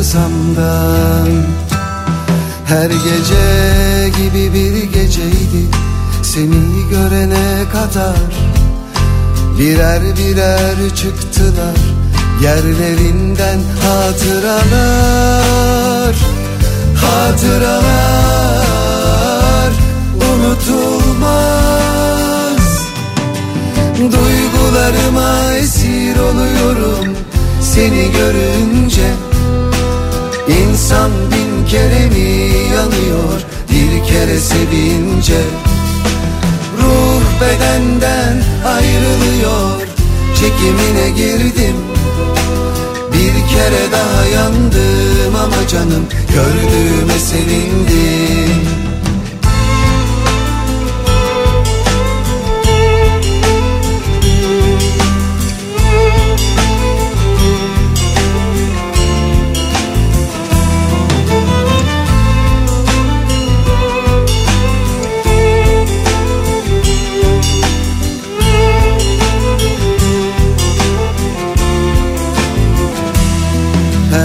hafızamdan Her gece gibi bir geceydi. Seni görene kadar Birer birer çıktılar. Yerlerinden hatıralar Hatıralar unutulmaz. Duygularıma esir oluyorum. Seni görünce İnsan bin kere mi yanıyor? Bir kere sevince. Ruh bedenden ayrılıyor. Çekimine girdim. Bir kere daha yandım ama canım Gördüğüme sevindim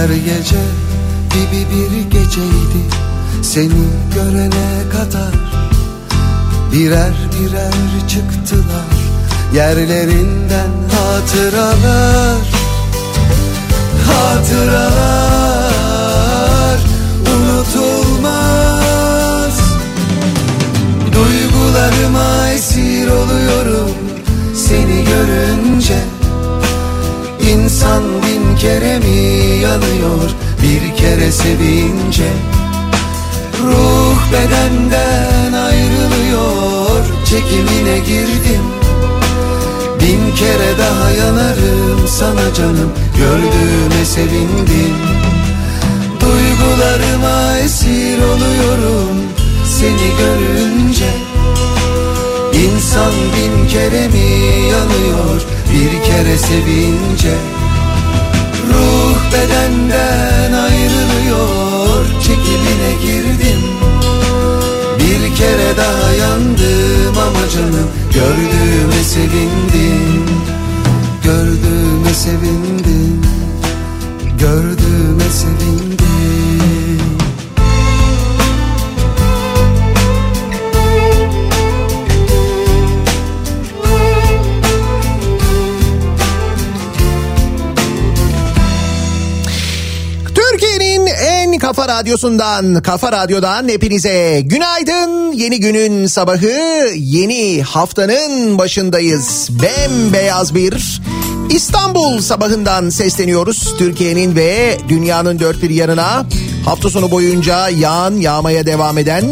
Her gece gibi bir geceydi. Seni görene kadar Birer birer çıktılar. Yerlerinden hatıralar Hatıralar unutulmaz. Duygularıma esir oluyorum. Seni görünce İnsan kere mi yanıyor? Bir kere sevince Ruh bedenden ayrılıyor. Çekimine girdim Bin kere daha yanarım sana canım. Gördüğüme sevindim Duygularıma esir oluyorum. Seni görünce İnsan bin kere mi yanıyor? Bir kere sevince bedenden ayrılıyor. Çekimine girdim. Bir kere daha yandım ama canım gördüğüme sevindim Gördüğüme sevindim kafa radyosundan, kafa radyodan hepinize günaydın. Yeni günün sabahı, yeni haftanın başındayız. Bembeyaz bir İstanbul sabahından sesleniyoruz. Türkiye'nin ve dünyanın dört bir yanına hafta sonu boyunca yağan, yağmaya devam eden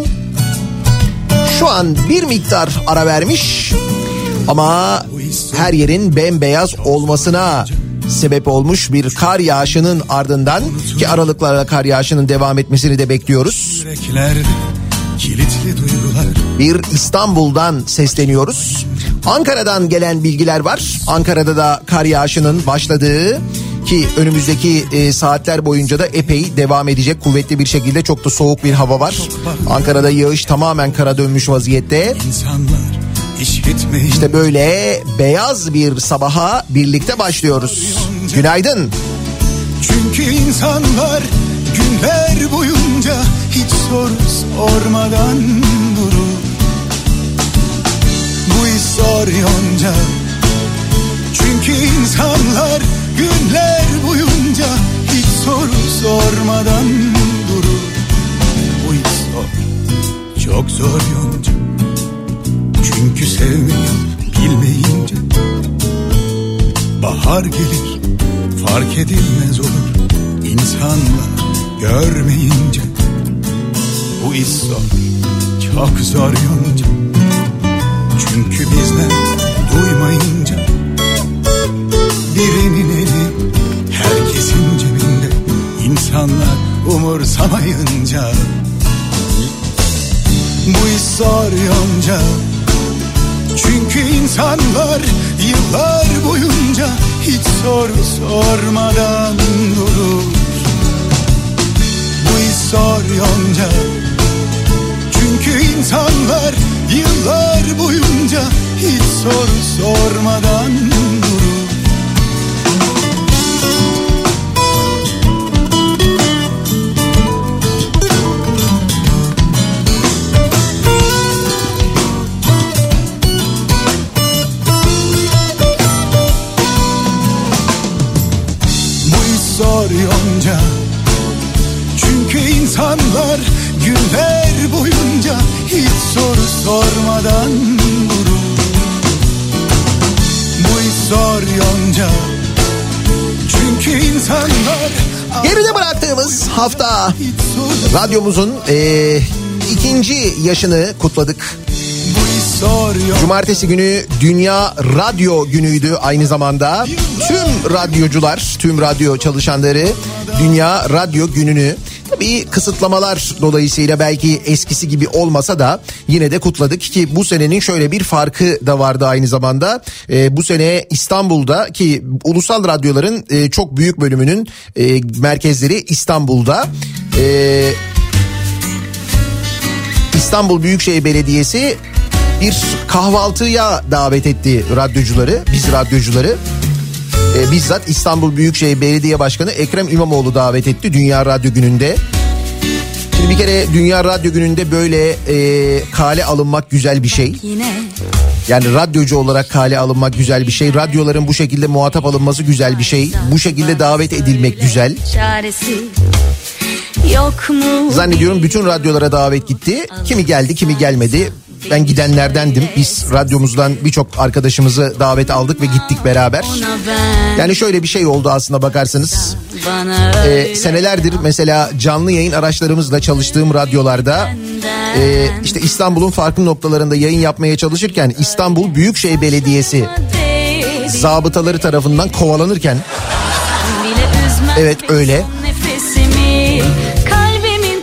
şu an bir miktar ara vermiş ama her yerin bembeyaz olmasına sebep olmuş bir kar yağışının ardından ki aralıklarla kar yağışının devam etmesini de bekliyoruz. Bir İstanbul'dan sesleniyoruz. Ankara'dan gelen bilgiler var. Ankara'da da kar yağışının başladığı ki önümüzdeki e, saatler boyunca da epey devam edecek kuvvetli bir şekilde çok da soğuk bir hava var. Ankara'da yağış tamamen kara dönmüş vaziyette. insanlar İşte böyle beyaz bir sabaha birlikte başlıyoruz. Günaydın. Çünkü insanlar günler boyunca hiç soru sormadan durur. Bu iş zor yonca. Çünkü insanlar günler boyunca hiç soru sormadan durur. Bu iş zor, çok zor yonca Çünkü sevmeyi bilmeyince Bahar gelir fark edilmez olur insanlar görmeyince. Bu iş zor çok zor yonca Çünkü bizden duymayınca Birinin eli herkesin cebinde. İnsanlar umursamayınca Bu iş zor yonca çünkü insanlar yıllar boyunca hiç soru sormadan durur. Bu iş zor yonca. Çünkü insanlar Yıllar boyunca hiç soru sormadan radyomuzun eee, ikinci yaşını kutladık. Cumartesi günü Dünya Radyo Günü'ydü aynı zamanda. Tüm radyocular, tüm radyo çalışanları Dünya Radyo Günü'nü tabii kısıtlamalar dolayısıyla belki eskisi gibi olmasa da yine de kutladık ki bu senenin şöyle bir farkı da vardı aynı zamanda. Ee, bu sene İstanbul'da ki ulusal radyoların e, çok büyük bölümünün e, merkezleri İstanbul'da. Ee, İstanbul Büyükşehir Belediyesi bir kahvaltıya davet etti radyocuları, biz radyocuları. Ee, bizzat İstanbul Büyükşehir Belediye Başkanı Ekrem İmamoğlu davet etti Dünya Radyo Günü'nde. Şimdi bir kere Dünya Radyo Günü'nde böyle e, kale alınmak güzel bir şey. Yani radyocu olarak kale alınmak güzel bir şey. Radyoların bu şekilde muhatap alınması güzel bir şey. Bu şekilde davet edilmek güzel. çaresi yok mu? Zannediyorum bütün radyolara davet gitti. Kimi geldi kimi gelmedi. Ben gidenlerdendim. Biz radyomuzdan birçok arkadaşımızı davet aldık ve gittik beraber. Yani şöyle bir şey oldu aslında bakarsanız. Ee, senelerdir mesela canlı yayın araçlarımızla çalıştığım radyolarda e, işte İstanbul'un farklı noktalarında yayın yapmaya çalışırken İstanbul Büyükşehir Belediyesi zabıtaları tarafından kovalanırken Evet, öyle.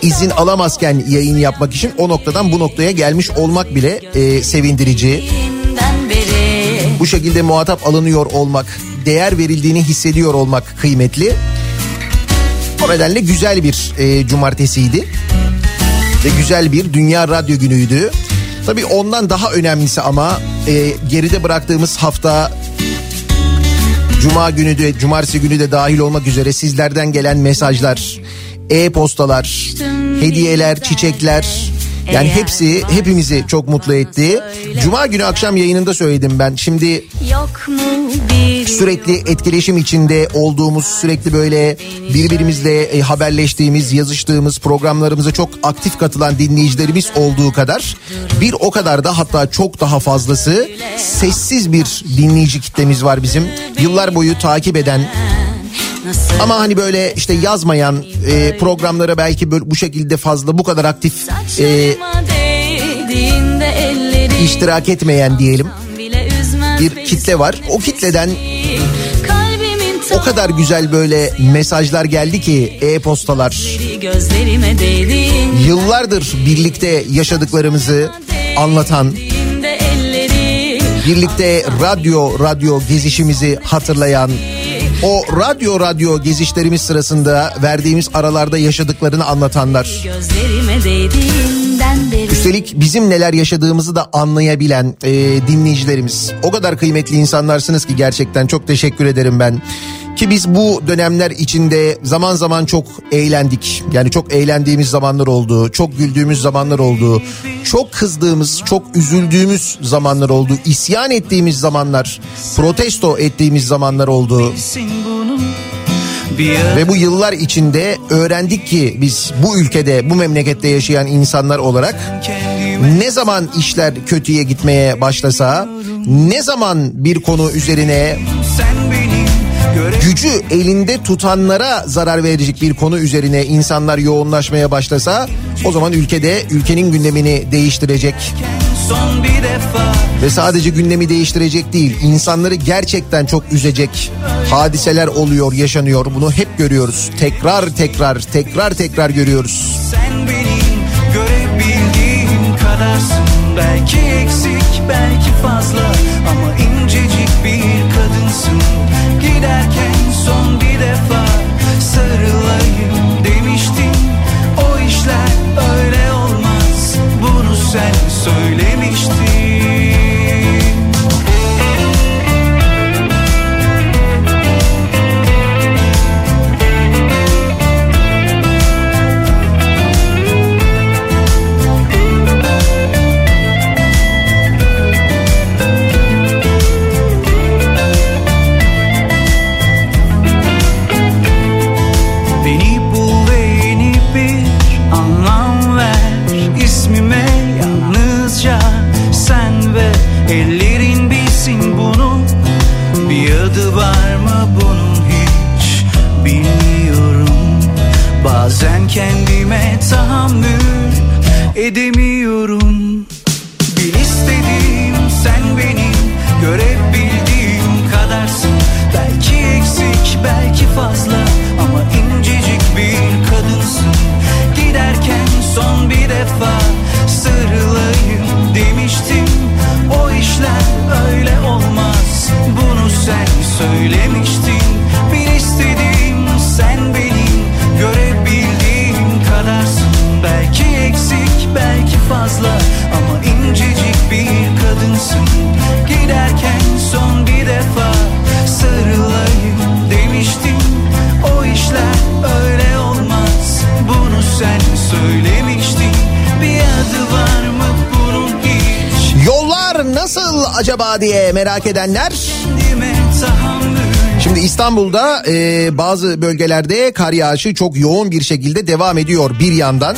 İzin alamazken yayın yapmak için o noktadan bu noktaya gelmiş olmak bile e, sevindirici. Bu şekilde muhatap alınıyor olmak, değer verildiğini hissediyor olmak kıymetli. O nedenle güzel bir e, cumartesiydi. Ve güzel bir Dünya Radyo Günü'ydü. Tabii ondan daha önemlisi ama e, geride bıraktığımız hafta Cuma günü de cumartesi günü de dahil olmak üzere sizlerden gelen mesajlar, e-postalar, hediyeler, çiçekler yani hepsi hepimizi çok mutlu etti. Cuma günü akşam yayınında söyledim ben. Şimdi sürekli etkileşim içinde olduğumuz, sürekli böyle birbirimizle e, haberleştiğimiz, yazıştığımız, programlarımıza çok aktif katılan dinleyicilerimiz olduğu kadar bir o kadar da hatta çok daha fazlası sessiz bir dinleyici kitlemiz var bizim. Yıllar boyu takip eden ama hani böyle işte yazmayan e, programlara belki böyle bu şekilde fazla bu kadar aktif e, iştirak etmeyen diyelim bir kitle var. O kitleden o kadar güzel böyle mesajlar geldi ki e-postalar yıllardır birlikte yaşadıklarımızı anlatan, birlikte radyo radyo gezişimizi hatırlayan, o radyo radyo gezişlerimiz sırasında verdiğimiz aralarda yaşadıklarını anlatanlar. Üstelik bizim neler yaşadığımızı da anlayabilen e, dinleyicilerimiz. O kadar kıymetli insanlarsınız ki gerçekten çok teşekkür ederim ben. Ki biz bu dönemler içinde zaman zaman çok eğlendik. Yani çok eğlendiğimiz zamanlar oldu. Çok güldüğümüz zamanlar oldu. Çok kızdığımız, çok üzüldüğümüz zamanlar oldu. İsyan ettiğimiz zamanlar, protesto ettiğimiz zamanlar oldu. Ve bu yıllar içinde öğrendik ki biz bu ülkede, bu memlekette yaşayan insanlar olarak ne zaman işler kötüye gitmeye başlasa, ne zaman bir konu üzerine gücü elinde tutanlara zarar verecek bir konu üzerine insanlar yoğunlaşmaya başlasa o zaman ülkede ülkenin gündemini değiştirecek. Ve sadece gündemi değiştirecek değil insanları gerçekten çok üzecek hadiseler oluyor yaşanıyor. Bunu hep görüyoruz. Tekrar tekrar tekrar tekrar görüyoruz. sen benim görebildiğim kadarsın. Belki eksik belki fazla. Ama incecik bir kadınsın Giderken son bir defa sarılayım demiştin. O işler öyle olmaz bunu sen söylemiştin İstanbul'da e, bazı bölgelerde kar yağışı çok yoğun bir şekilde devam ediyor bir yandan.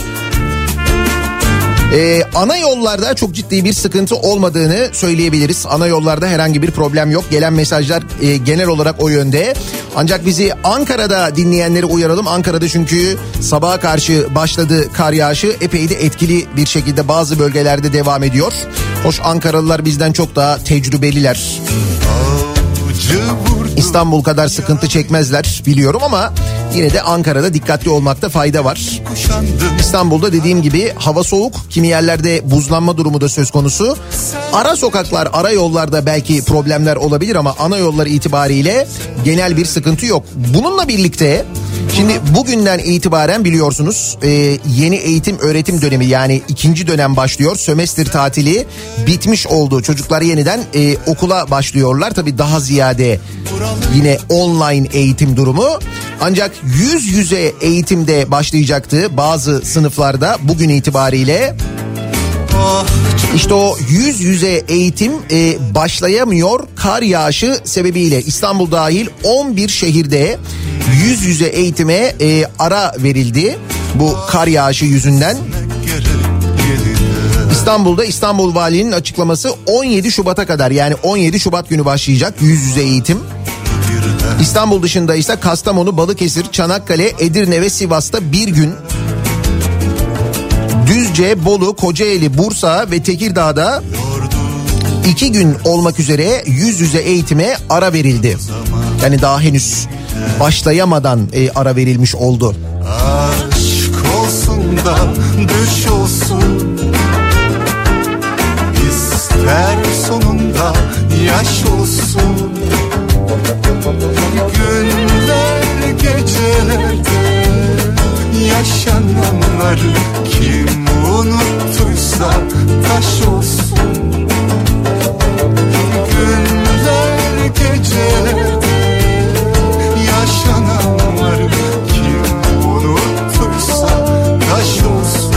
E, ana yollarda çok ciddi bir sıkıntı olmadığını söyleyebiliriz. Ana yollarda herhangi bir problem yok. Gelen mesajlar e, genel olarak o yönde. Ancak bizi Ankara'da dinleyenleri uyaralım. Ankara'da çünkü sabaha karşı başladı kar yağışı epey de etkili bir şekilde bazı bölgelerde devam ediyor. Hoş Ankaralılar bizden çok daha tecrübeliler. İstanbul kadar sıkıntı çekmezler biliyorum ama yine de Ankara'da dikkatli olmakta fayda var. İstanbul'da dediğim gibi hava soğuk, kimi yerlerde buzlanma durumu da söz konusu. Ara sokaklar, ara yollarda belki problemler olabilir ama ana yollar itibariyle genel bir sıkıntı yok. Bununla birlikte şimdi bugünden itibaren biliyorsunuz e, yeni eğitim öğretim dönemi yani ikinci dönem başlıyor. Sömestr tatili bitmiş oldu. Çocuklar yeniden e, okula başlıyorlar. Tabii daha ziyade yine online eğitim durumu. Ancak yüz yüze eğitimde başlayacaktı bazı sınıflarda bugün itibariyle. İşte o yüz yüze eğitim e, başlayamıyor kar yağışı sebebiyle İstanbul dahil 11 şehirde yüz yüze eğitime e, ara verildi bu kar yağışı yüzünden. İstanbul'da İstanbul Valiliğinin açıklaması 17 Şubat'a kadar yani 17 Şubat günü başlayacak yüz yüze eğitim. İstanbul dışında ise Kastamonu, Balıkesir, Çanakkale, Edirne ve Sivas'ta bir gün. Düzce, Bolu, Kocaeli, Bursa ve Tekirdağ'da iki gün olmak üzere yüz yüze eğitime ara verildi. Yani daha henüz başlayamadan e, ara verilmiş oldu. Aşk olsun da düş olsun İster sonunda yaş olsun Günler gecelerde yaşananları Kim unuttuysa taş olsun. Günler gecelerde yaşananları kim unuttuysa taş olsun.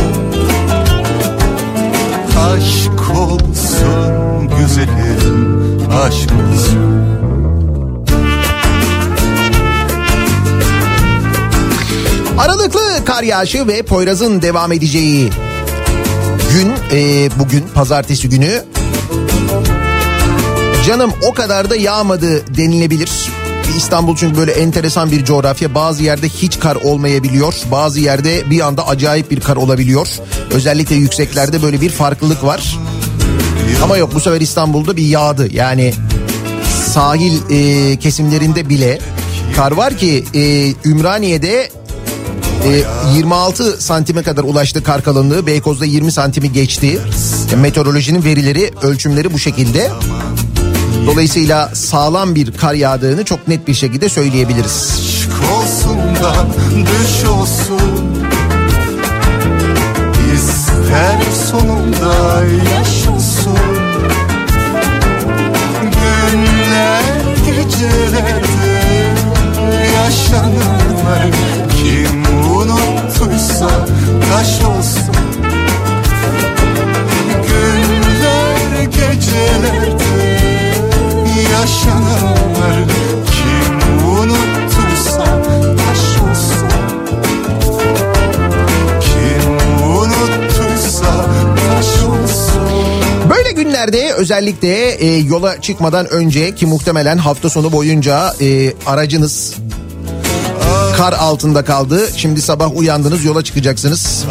Aşk olsun güzelim aşk olsun Aralıklı kar yağışı ve Poyraz'ın devam edeceği gün e, bugün pazartesi günü canım o kadar da yağmadı denilebilir. İstanbul çünkü böyle enteresan bir coğrafya. Bazı yerde hiç kar olmayabiliyor. Bazı yerde bir anda acayip bir kar olabiliyor. Özellikle yükseklerde böyle bir farklılık var. Ama yok bu sefer İstanbul'da bir yağdı. Yani sahil e, kesimlerinde bile kar var ki e, Ümraniye'de e, 26 santime kadar ulaştı kar kalınlığı. Beykoz'da 20 santimi geçti. E, meteorolojinin verileri, ölçümleri bu şekilde. Dolayısıyla sağlam bir kar yağdığını çok net bir şekilde söyleyebiliriz. Aşk olsun da düş olsun İster sonunda yaş olsun Günler gecelerde yaşananlar Kim unuttuysa taş olsun. Günler gecelerde yaşananlar Kim unuttuysa taş olsun. Kim unuttuysa taş olsun. Böyle günlerde özellikle e, yola çıkmadan önce ki muhtemelen hafta sonu boyunca e, aracınız Kar altında kaldı. Şimdi sabah uyandınız yola çıkacaksınız.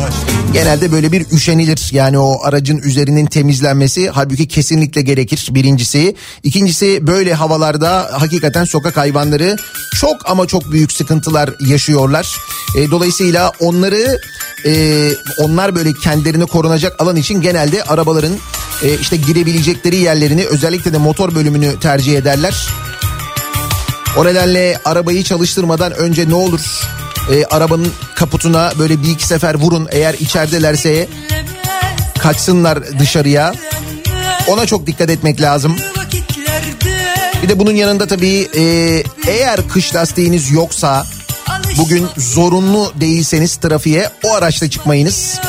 Genelde böyle bir üşenilir. Yani o aracın üzerinin temizlenmesi halbuki kesinlikle gerekir birincisi. İkincisi böyle havalarda hakikaten sokak hayvanları çok ama çok büyük sıkıntılar yaşıyorlar. E, dolayısıyla onları e, onlar böyle kendilerini korunacak alan için genelde arabaların e, işte girebilecekleri yerlerini özellikle de motor bölümünü tercih ederler. O nedenle arabayı çalıştırmadan önce ne olur e, arabanın kaputuna böyle bir iki sefer vurun eğer içeridelerse kaçsınlar dışarıya. Ona çok dikkat etmek lazım. Bir de bunun yanında tabii e, eğer kış lastiğiniz yoksa bugün zorunlu değilseniz trafiğe o araçla çıkmayınız.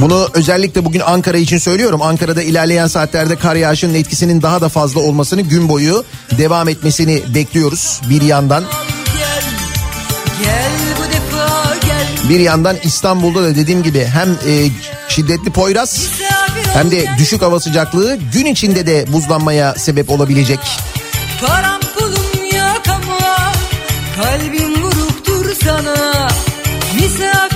Bunu özellikle bugün Ankara için söylüyorum. Ankara'da ilerleyen saatlerde kar yağışının etkisinin daha da fazla olmasını gün boyu devam etmesini bekliyoruz bir yandan. Bir yandan İstanbul'da da dediğim gibi hem e, şiddetli Poyraz hem de düşük hava sıcaklığı gün içinde de buzlanmaya sebep olabilecek. Param pulum yok ama Kalbim vuruktur sana Misafir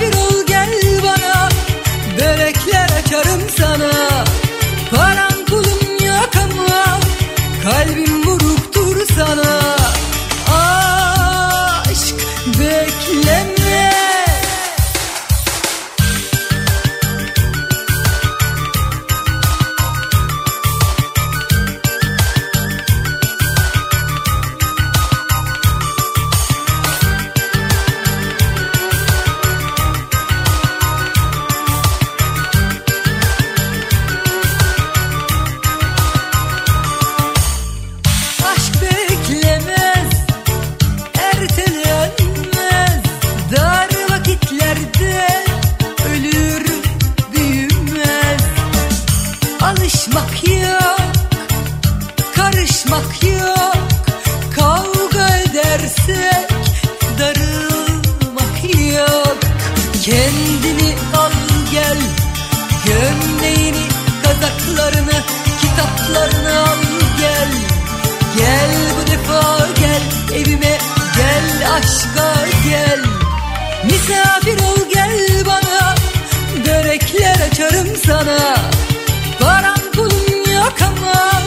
aşka gel. Misafir ol gel bana. Börekler açarım sana. Param pulum yok ama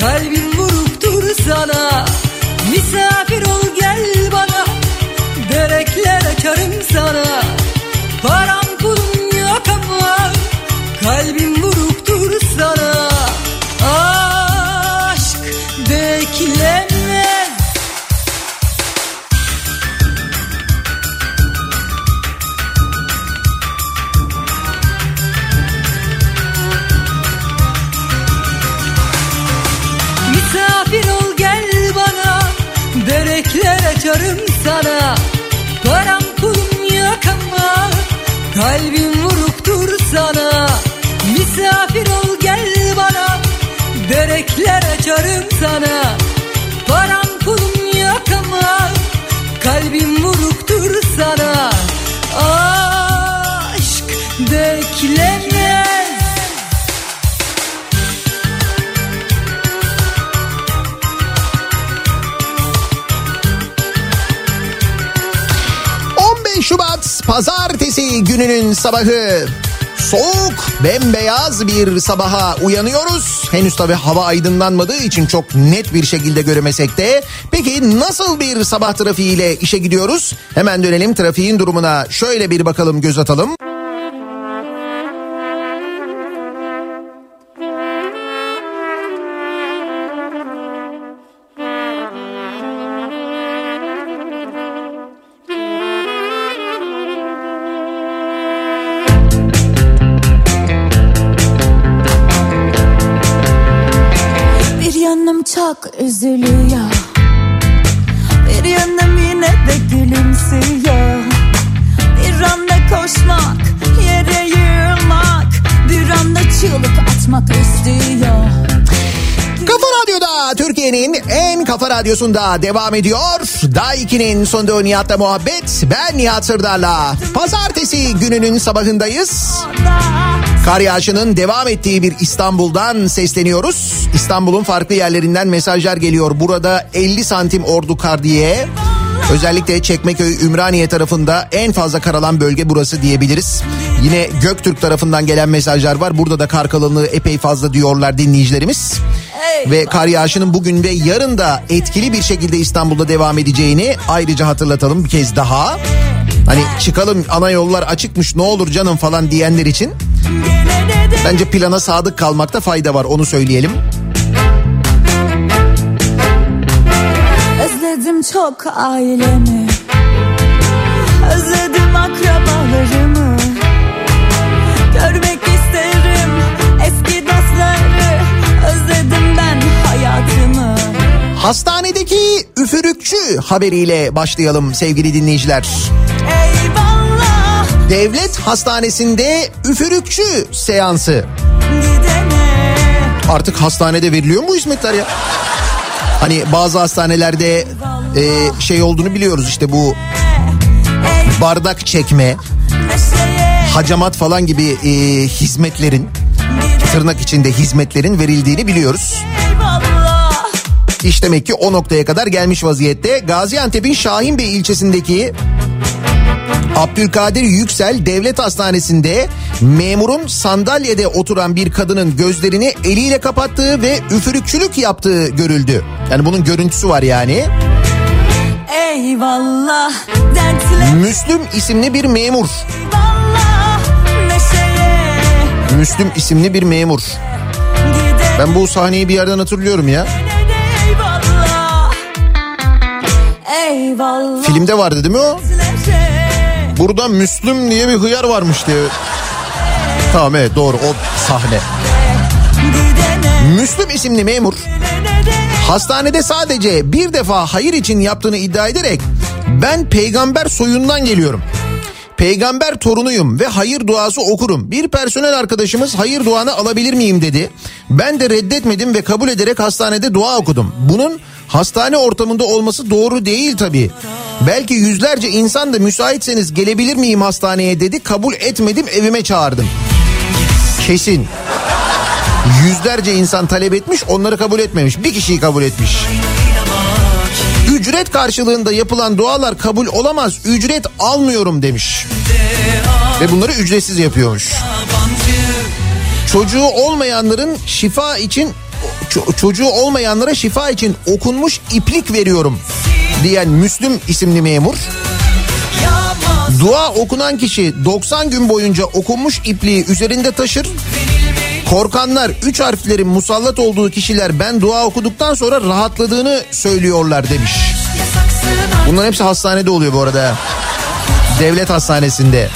kalbim vuruktur sana Kalbim vuruktur sana. Misafir ol gel bana. Börekler açarım sana. Param pulum yok ama Kalbim vuruktur sana. Aşk beklemez 15 Şubat pazartesi gününün sabahı. Soğuk, bembeyaz bir sabaha uyanıyoruz. Henüz tabii hava aydınlanmadığı için çok net bir şekilde göremesek de. Peki nasıl bir sabah trafiğiyle işe gidiyoruz? Hemen dönelim trafiğin durumuna. Şöyle bir bakalım, göz atalım. Radyosunda devam ediyor. Daiki'nin sonunda Nihat'la muhabbet. Ben Nihat Sırdar'la. Pazartesi gününün sabahındayız. Da Kar yağışının devam ettiği bir İstanbul'dan sesleniyoruz. İstanbul'un farklı yerlerinden mesajlar geliyor. Burada 50 santim ordu kar diye. Özellikle Çekmeköy, Ümraniye tarafında en fazla kar alan bölge burası diyebiliriz. Yine Göktürk tarafından gelen mesajlar var. Burada da kar kalınlığı epey fazla diyorlar dinleyicilerimiz. Ve kar yağışının bugün ve yarın da etkili bir şekilde İstanbul'da devam edeceğini ayrıca hatırlatalım bir kez daha. Hani çıkalım ana yollar açıkmış ne olur canım falan diyenler için bence plana sadık kalmakta fayda var onu söyleyelim. Özledim çok ailemi Hastanedeki üfürükçü haberiyle başlayalım sevgili dinleyiciler. Eyvallah Devlet hastanesinde üfürükçü seansı. gidene Artık hastanede veriliyor mu hizmetler ya? Hani bazı hastanelerde e, şey olduğunu biliyoruz işte bu bardak çekme, hacamat falan gibi e, hizmetlerin tırnak içinde hizmetlerin verildiğini biliyoruz. Eyvallah İş demek ki o noktaya kadar gelmiş vaziyette. Gaziantep'in Şahinbey ilçesindeki Abdülkadir Yüksel Devlet Hastanesi'nde memurun sandalyede oturan bir kadının gözlerini eliyle kapattığı ve üfürükçülük yaptığı görüldü. Yani bunun görüntüsü var yani. Eyvallah dertle Müslüm isimli bir memur. Müslüm isimli bir memur. Ben bu sahneyi bir yerden hatırlıyorum ya. Eyvallah Filmde vardı değil mi o? Burada Müslüm diye bir hıyar varmış diye. Tamam evet doğru o sahne. Müslüm isimli memur hastanede sadece bir defa hayır için yaptığını iddia ederek ben peygamber soyundan geliyorum. Peygamber torunuyum ve hayır duası okurum. Bir personel arkadaşımız hayır duanı alabilir miyim dedi. Ben de reddetmedim ve kabul ederek hastanede dua okudum. Bunun hastane ortamında olması doğru değil tabii. Belki yüzlerce insan da müsaitseniz gelebilir miyim hastaneye dedi. Kabul etmedim evime çağırdım. Kesin. Yüzlerce insan talep etmiş onları kabul etmemiş. Bir kişiyi kabul etmiş. Ücret karşılığında yapılan dualar kabul olamaz. Ücret almıyorum demiş. Ve bunları ücretsiz yapıyormuş. Çocuğu olmayanların şifa için ço- çocuğu olmayanlara şifa için okunmuş iplik veriyorum diyen Müslüm isimli memur. Dua okunan kişi 90 gün boyunca okunmuş ipliği üzerinde taşır. Korkanlar üç harflerin musallat olduğu kişiler ben dua okuduktan sonra rahatladığını söylüyorlar demiş. Bunların hepsi hastanede oluyor bu arada. Devlet hastanesinde.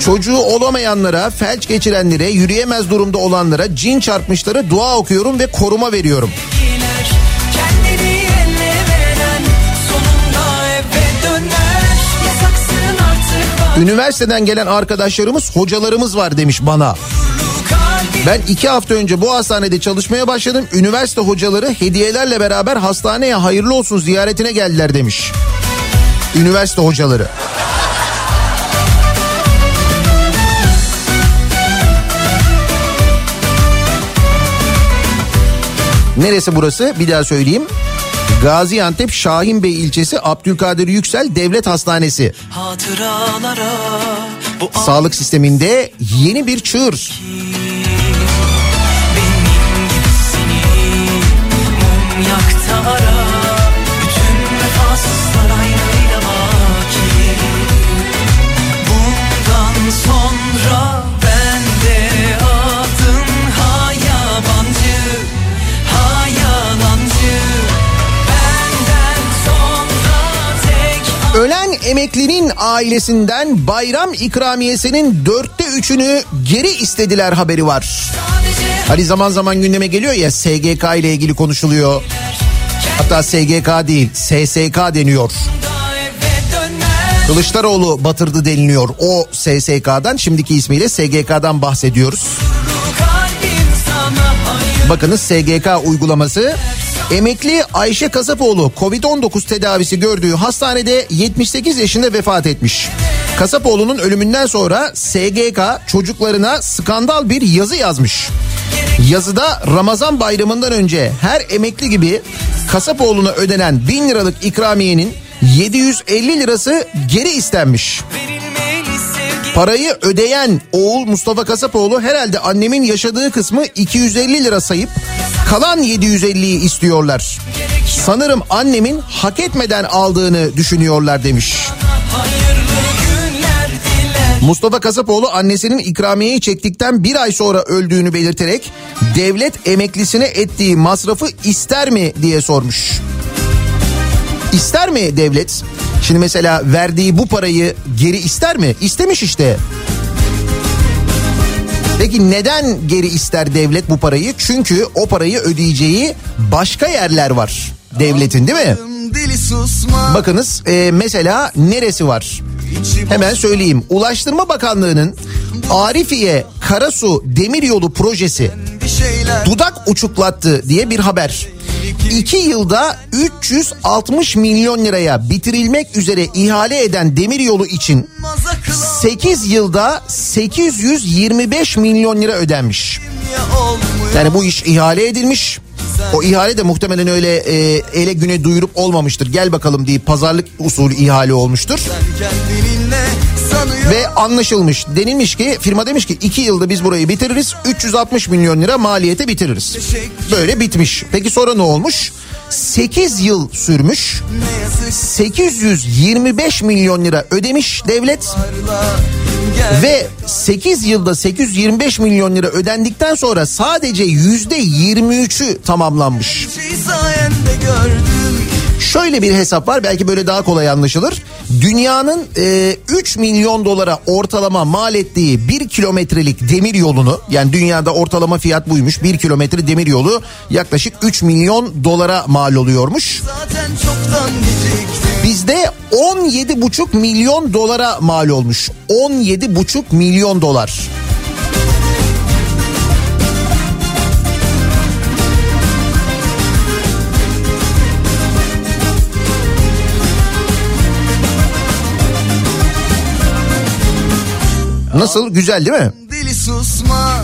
Çocuğu olamayanlara, felç geçirenlere, yürüyemez durumda olanlara, cin çarpmışlara dua okuyorum ve koruma veriyorum. Üniversiteden gelen arkadaşlarımız, hocalarımız var demiş bana. Ben iki hafta önce bu hastanede çalışmaya başladım. Üniversite hocaları hediyelerle beraber hastaneye hayırlı olsun ziyaretine geldiler demiş. Üniversite hocaları. Neresi burası? Bir daha söyleyeyim. Gaziantep Şahinbey ilçesi Abdülkadir Yüksel Devlet Hastanesi. Sağlık sisteminde yeni bir çığır. ara Bütün baki Bundan sonra emeklinin ailesinden bayram ikramiyesinin dörtte üçünü geri istediler haberi var. Hani zaman zaman gündeme geliyor ya SGK ile ilgili konuşuluyor. Hatta SGK değil SSK deniyor. Kılıçdaroğlu batırdı deniliyor. O SSK'dan şimdiki ismiyle SGK'dan bahsediyoruz. Bakınız SGK uygulaması emekli Ayşe Kasapoğlu Covid-19 tedavisi gördüğü hastanede 78 yaşında vefat etmiş. Kasapoğlu'nun ölümünden sonra SGK çocuklarına skandal bir yazı yazmış. Yazıda Ramazan bayramından önce her emekli gibi Kasapoğlu'na ödenen 1000 liralık ikramiyenin 750 lirası geri istenmiş. Sevgi Parayı ödeyen oğul Mustafa Kasapoğlu herhalde annemin yaşadığı kısmı 250 lira sayıp kalan 750'yi istiyorlar. Sanırım annemin hak etmeden aldığını düşünüyorlar demiş. Mustafa Kasapoğlu annesinin ikramiyeyi çektikten bir ay sonra öldüğünü belirterek devlet emeklisine ettiği masrafı ister mi diye sormuş. İster mi devlet? Şimdi mesela verdiği bu parayı geri ister mi? İstemiş işte. Peki neden geri ister devlet bu parayı? Çünkü o parayı ödeyeceği başka yerler var devletin değil mi? Bakınız e, mesela neresi var? Hemen söyleyeyim. Ulaştırma Bakanlığı'nın Arifiye Karasu Demiryolu projesi dudak uçuklattı diye bir haber. İki yılda 360 milyon liraya bitirilmek üzere ihale eden demiryolu için maza kılan 8 yılda 825 milyon lira ödenmiş. Yani bu iş ihale edilmiş. O ihale de muhtemelen öyle e, ele güne duyurup olmamıştır. Gel bakalım deyip pazarlık usulü ihale olmuştur. Sen Ve anlaşılmış. Denilmiş ki firma demiş ki 2 yılda biz burayı bitiririz. 360 milyon lira maliyete bitiririz. Böyle bitmiş. Peki sonra ne olmuş? 8 yıl sürmüş. ne yazık 825 milyon lira ödemiş devlet. Ve 8 yılda 825 milyon lira ödendikten sonra sadece %23'ü tamamlanmış. sayende gördüm Şöyle bir hesap var belki böyle daha kolay anlaşılır. Dünyanın e, 3 milyon dolara ortalama mal ettiği 1 kilometrelik demir yolunu yani dünyada ortalama fiyat buymuş 1 kilometre demir yolu yaklaşık 3 milyon dolara mal oluyormuş. Bizde 17,5 milyon dolara mal olmuş. 17,5 milyon dolar. Nasıl? Güzel değil mi?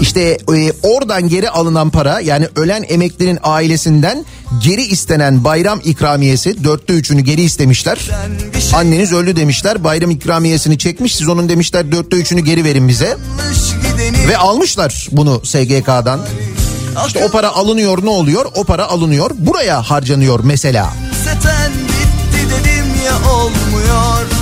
İşte e, oradan geri alınan para yani ölen emeklinin ailesinden geri istenen bayram ikramiyesi dörtte üçünü geri istemişler. şey Anneniz öldü demişler bayram ikramiyesini çekmiş siz onun demişler dörtte üçünü geri verin bize. Ve almışlar bunu SGK'dan. İşte o para alınıyor ne oluyor? O para alınıyor buraya harcanıyor mesela. Seten bitti dedim ya olmuyor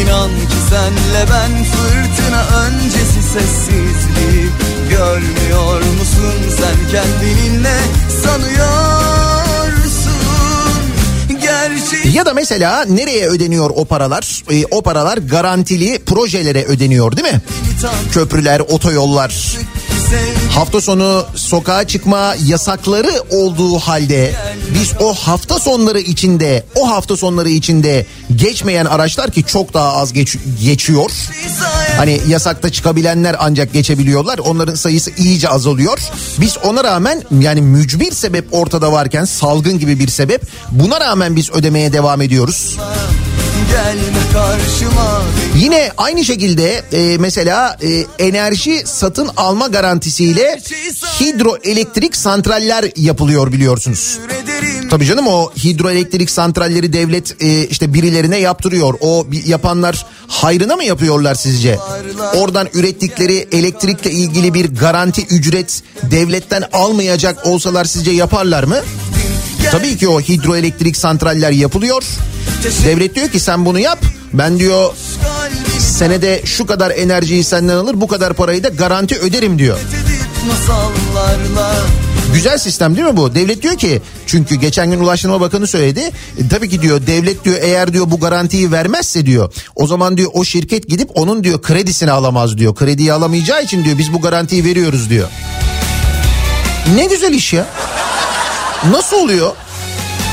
İnan ki senle ben fırtına öncesi sessizlik Görmüyor musun sen kendini ne sanıyorsun Ya da mesela nereye ödeniyor o paralar? E, o paralar garantili projelere ödeniyor değil mi? Köprüler, otoyollar. Hafta sonu sokağa çıkma yasakları olduğu halde biz o hafta sonları içinde o hafta sonları içinde geçmeyen araçlar ki çok daha az geç, geçiyor. Hani yasakta çıkabilenler ancak geçebiliyorlar. Onların sayısı iyice azalıyor. Biz ona rağmen yani mücbir sebep ortada varken salgın gibi bir sebep buna rağmen biz ödemeye devam ediyoruz. gelme karşıma Yine aynı şekilde e, mesela e, enerji satın alma garantisiyle hidroelektrik santraller yapılıyor biliyorsunuz. Tabii canım o hidroelektrik santralleri devlet e, işte birilerine yaptırıyor. O yapanlar hayrına mı yapıyorlar sizce? Oradan ürettikleri elektrikle ilgili bir garanti ücret devletten almayacak olsalar sizce yaparlar mı? Tabii ki o hidroelektrik santraller yapılıyor. Devlet diyor ki sen bunu yap. Ben diyor senede şu kadar enerjiyi senden alır bu kadar parayı da garanti öderim diyor. Güzel sistem değil mi bu? Devlet diyor ki çünkü geçen gün Ulaştırma Bakanı söyledi. E, tabii ki diyor devlet diyor eğer diyor bu garantiyi vermezse diyor o zaman diyor o şirket gidip onun diyor kredisini alamaz diyor. Krediyi alamayacağı için diyor biz bu garantiyi veriyoruz diyor. Ne güzel iş ya. Nasıl oluyor?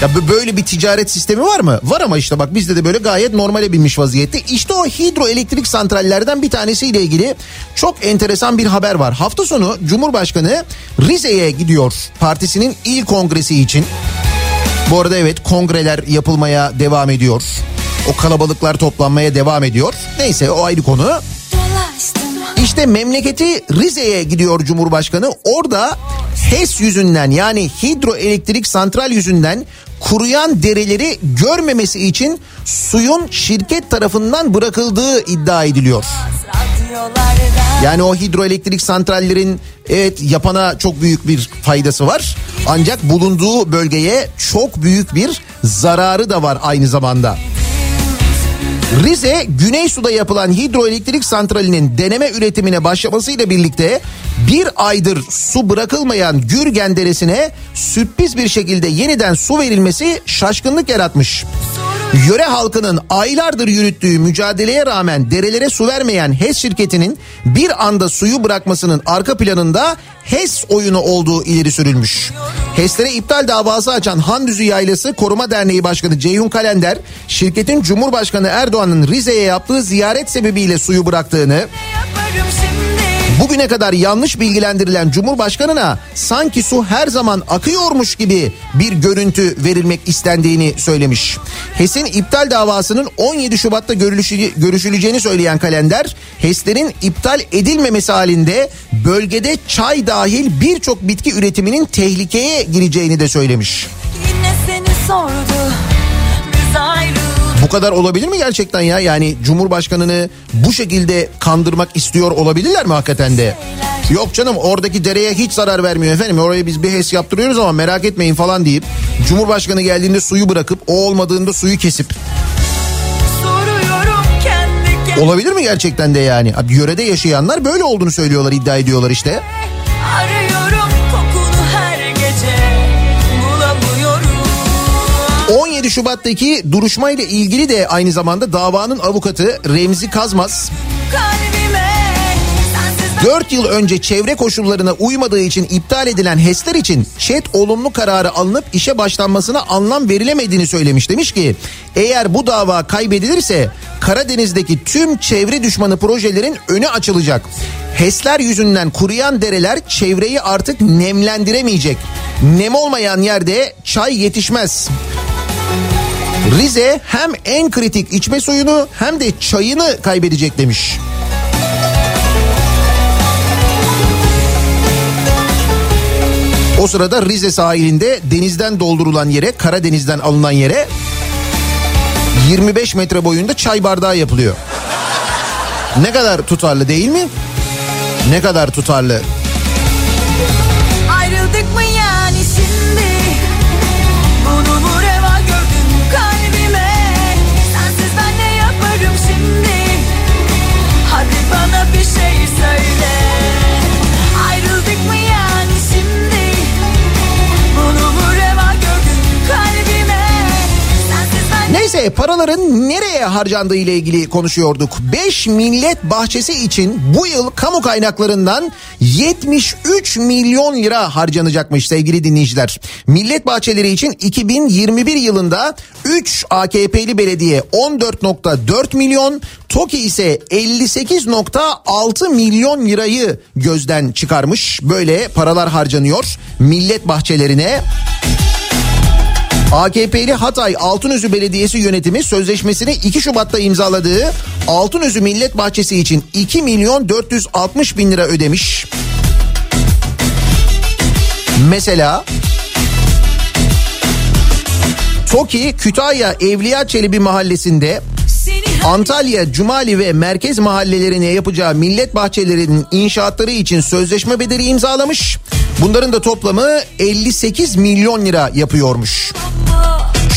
Ya bö- böyle bir ticaret sistemi var mı? Var ama işte bak bizde de böyle gayet normale binmiş vaziyette. İşte o hidroelektrik santrallerden bir tanesiyle ilgili çok enteresan bir haber var. Hafta sonu Cumhurbaşkanı Rize'ye gidiyor partisinin il kongresi için. Bu arada evet kongreler yapılmaya devam ediyor. O kalabalıklar toplanmaya devam ediyor. Neyse o ayrı konu. İşte memleketi Rize'ye gidiyor Cumhurbaşkanı. Orada HES yüzünden yani hidroelektrik santral yüzünden kuruyan dereleri görmemesi için suyun şirket tarafından bırakıldığı iddia ediliyor. Yani o hidroelektrik santrallerin evet yapana çok büyük bir faydası var. Ancak bulunduğu bölgeye çok büyük bir zararı da var aynı zamanda. Rize Güneysu'da yapılan hidroelektrik santralinin deneme üretimine başlamasıyla birlikte bir aydır su bırakılmayan Gürgen Deresi'ne sürpriz bir şekilde yeniden su verilmesi şaşkınlık yaratmış. Yöre halkının aylardır yürüttüğü mücadeleye rağmen derelere su vermeyen HES şirketinin bir anda suyu bırakmasının arka planında HES oyunu olduğu ileri sürülmüş. HES'lere iptal davası açan Handüzü Yaylası Koruma Derneği Başkanı Ceyhun Kalender, şirketin Cumhurbaşkanı Erdoğan'ın Rize'ye yaptığı ziyaret sebebiyle suyu bıraktığını, yaparım bugüne kadar yanlış bilgilendirilen Cumhurbaşkanına sanki su her zaman akıyormuş gibi bir görüntü verilmek istendiğini söylemiş. HES'in iptal davasının 17 Şubat'ta görüşüleceğini söyleyen kalender, HES'lerin iptal edilmemesi halinde bölgede çay dahil birçok bitki üretiminin tehlikeye gireceğini de söylemiş. Yine seni sordu Biz ayrıldık Bu kadar olabilir mi gerçekten ya? Yani Cumhurbaşkanını bu şekilde kandırmak istiyor olabilirler mi hakikaten de? Yok canım oradaki dereye hiç zarar vermiyor efendim. Oraya biz bir HES yaptırıyoruz ama merak etmeyin falan deyip Cumhurbaşkanı geldiğinde suyu bırakıp o olmadığında suyu kesip olabilir mi gerçekten de yani? Abi, yörede yaşayanlar böyle olduğunu söylüyorlar iddia ediyorlar işte. Arıyorum 17 Şubat'taki duruşmayla ilgili de aynı zamanda davanın avukatı Remzi Kazmaz Kalbime sensiz ben 4 yıl önce çevre koşullarına uymadığı için iptal edilen HES'ler için ÇED olumlu kararı alınıp işe başlanmasına anlam verilemediğini söylemiş. Demiş ki eğer bu dava kaybedilirse Karadeniz'deki tüm çevre düşmanı projelerin önü açılacak. HES'ler yüzünden kuruyan dereler çevreyi artık nemlendiremeyecek. Nem olmayan yerde çay yetişmez. Rize hem en kritik içme suyunu hem de çayını kaybedecek demiş. O sırada Rize sahilinde denizden doldurulan yere, Karadeniz'den alınan yere 25 metre boyunda çay bardağı yapılıyor. Ne kadar tutarlı değil mi? Ne kadar tutarlı. Neyse paraların nereye harcandığı ile ilgili konuşuyorduk. 5 millet bahçesi için bu yıl kamu kaynaklarından 73 milyon lira harcanacakmış sevgili dinleyiciler. Millet bahçeleri için 2021 yılında 3 AKP'li belediye 14.4 milyon, TOKİ ise 58.6 milyon lirayı gözden çıkarmış. Böyle paralar harcanıyor millet bahçelerine. AKP'li Hatay Altınözü Belediyesi yönetimi sözleşmesini 2 Şubat'ta imzaladığı Altınözü Millet Bahçesi için 2 milyon 460 bin lira ödemiş. Mesela TOKİ Kütahya Evliya Çelebi mahallesinde Antalya, Cumali ve merkez mahallelerine yapacağı millet bahçelerinin inşaatları için sözleşme bedeli imzalamış. Bunların da toplamı 58 milyon lira yapıyormuş.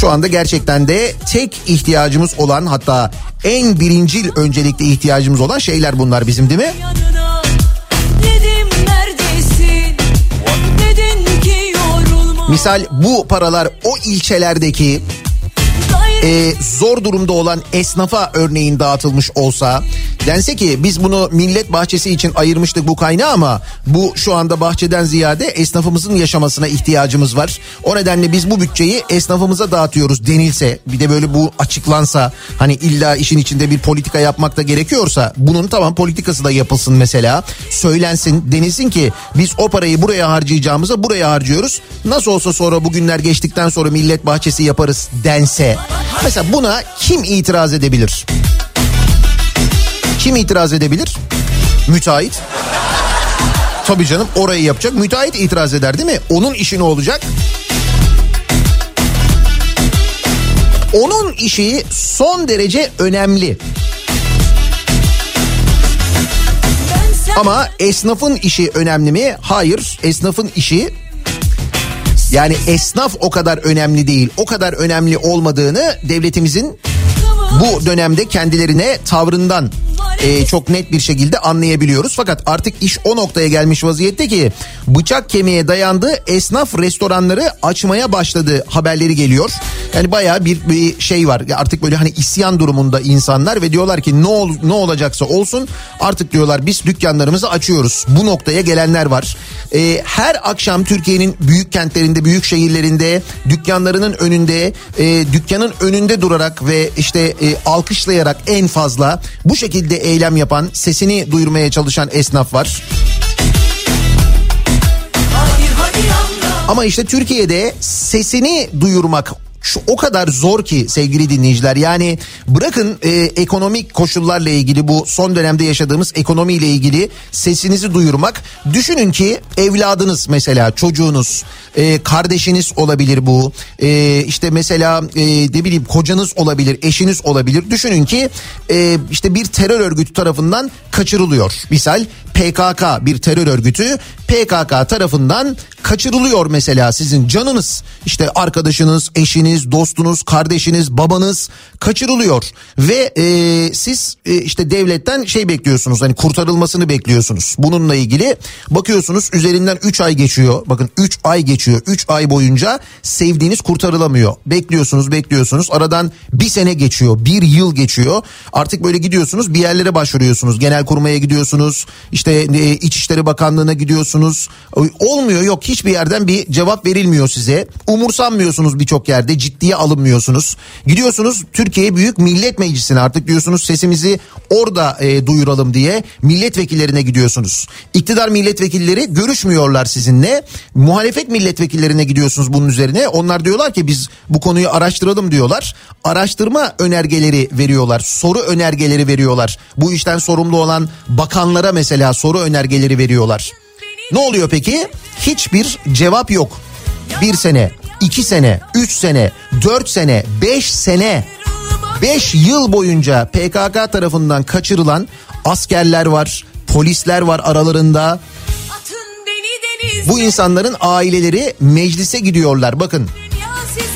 Şu anda gerçekten de tek ihtiyacımız olan hatta en birincil öncelikli ihtiyacımız olan şeyler bunlar bizim değil mi? yanına Dedim Misal bu paralar o ilçelerdeki e, zor durumda olan esnafa örneğin dağıtılmış olsa Dense ki biz bunu millet bahçesi için ayırmıştık bu kaynağı ama bu şu anda bahçeden ziyade esnafımızın yaşamasına ihtiyacımız var. O nedenle biz bu bütçeyi esnafımıza dağıtıyoruz denilse bir de böyle bu açıklansa hani illa işin içinde bir politika yapmak da gerekiyorsa bunun tamam politikası da yapılsın mesela. Söylensin denilsin ki biz o parayı buraya harcayacağımıza buraya harcıyoruz. Nasıl olsa sonra bugünler geçtikten sonra millet bahçesi yaparız dense. Mesela buna kim itiraz edebilir? Kim itiraz edebilir? Müteahhit. Tabii canım orayı yapacak. Müteahhit itiraz eder değil mi? Onun işi ne olacak? Onun işi son derece önemli. Ama esnafın işi önemli mi? Hayır. Esnafın işi yani esnaf o kadar önemli değil. O kadar önemli olmadığını devletimizin bu dönemde kendilerine tavrından e, çok net bir şekilde anlayabiliyoruz. Fakat artık iş o noktaya gelmiş vaziyette ki bıçak kemiğe dayandı esnaf restoranları açmaya başladı haberleri geliyor. Yani bayağı bir, bir şey var artık böyle hani isyan durumunda insanlar ve diyorlar ki ne ol, ne olacaksa olsun artık diyorlar biz dükkanlarımızı açıyoruz. Bu noktaya gelenler var. E, her akşam Türkiye'nin büyük kentlerinde büyük şehirlerinde dükkanlarının önünde e, dükkanın önünde durarak ve işte e, alkışlayarak en fazla bu şekilde eylem yapan sesini duyurmaya çalışan esnaf var. Ama işte Türkiye'de sesini duyurmak şu o kadar zor ki sevgili dinleyiciler. Yani bırakın e, ekonomik koşullarla ilgili bu son dönemde yaşadığımız ekonomiyle ilgili sesinizi duyurmak. Düşünün ki evladınız mesela çocuğunuz, e, kardeşiniz olabilir bu. E, işte mesela e, ne bileyim kocanız olabilir, eşiniz olabilir. Düşünün ki e, işte bir terör örgütü tarafından kaçırılıyor. Misal PKK bir terör örgütü PKK tarafından kaçırılıyor mesela sizin canınız işte arkadaşınız, eşiniz, dostunuz, kardeşiniz, babanız kaçırılıyor ve e, siz e, işte devletten şey bekliyorsunuz hani kurtarılmasını bekliyorsunuz. Bununla ilgili bakıyorsunuz üzerinden 3 ay geçiyor. Bakın 3 ay geçiyor. 3 ay boyunca sevdiğiniz kurtarılamıyor. Bekliyorsunuz, bekliyorsunuz. Aradan bir sene geçiyor, bir yıl geçiyor. Artık böyle gidiyorsunuz bir yerlere başvuruyorsunuz. Genel kurmaya gidiyorsunuz. İşte e, İçişleri Bakanlığı'na gidiyorsunuz. Olmuyor yok hiçbir yerden bir cevap verilmiyor size. Umursanmıyorsunuz birçok yerde ciddiye alınmıyorsunuz. Gidiyorsunuz Türkiye Büyük Millet Meclisi'ne artık diyorsunuz sesimizi orada e, duyuralım diye milletvekillerine gidiyorsunuz. İktidar milletvekilleri görüşmüyorlar sizinle. Muhalefet milletvekillerine gidiyorsunuz bunun üzerine. Onlar diyorlar ki biz bu konuyu araştıralım diyorlar. Araştırma önergeleri veriyorlar. Soru önergeleri veriyorlar. Bu işten sorumlu olan bakanlara mesela soru önergeleri veriyorlar. Ne oluyor peki? Hiçbir cevap yok. Bir sene, iki sene, üç sene, dört sene, beş sene, beş yıl boyunca PKK tarafından kaçırılan askerler var, polisler var aralarında. Bu insanların aileleri meclise gidiyorlar. Bakın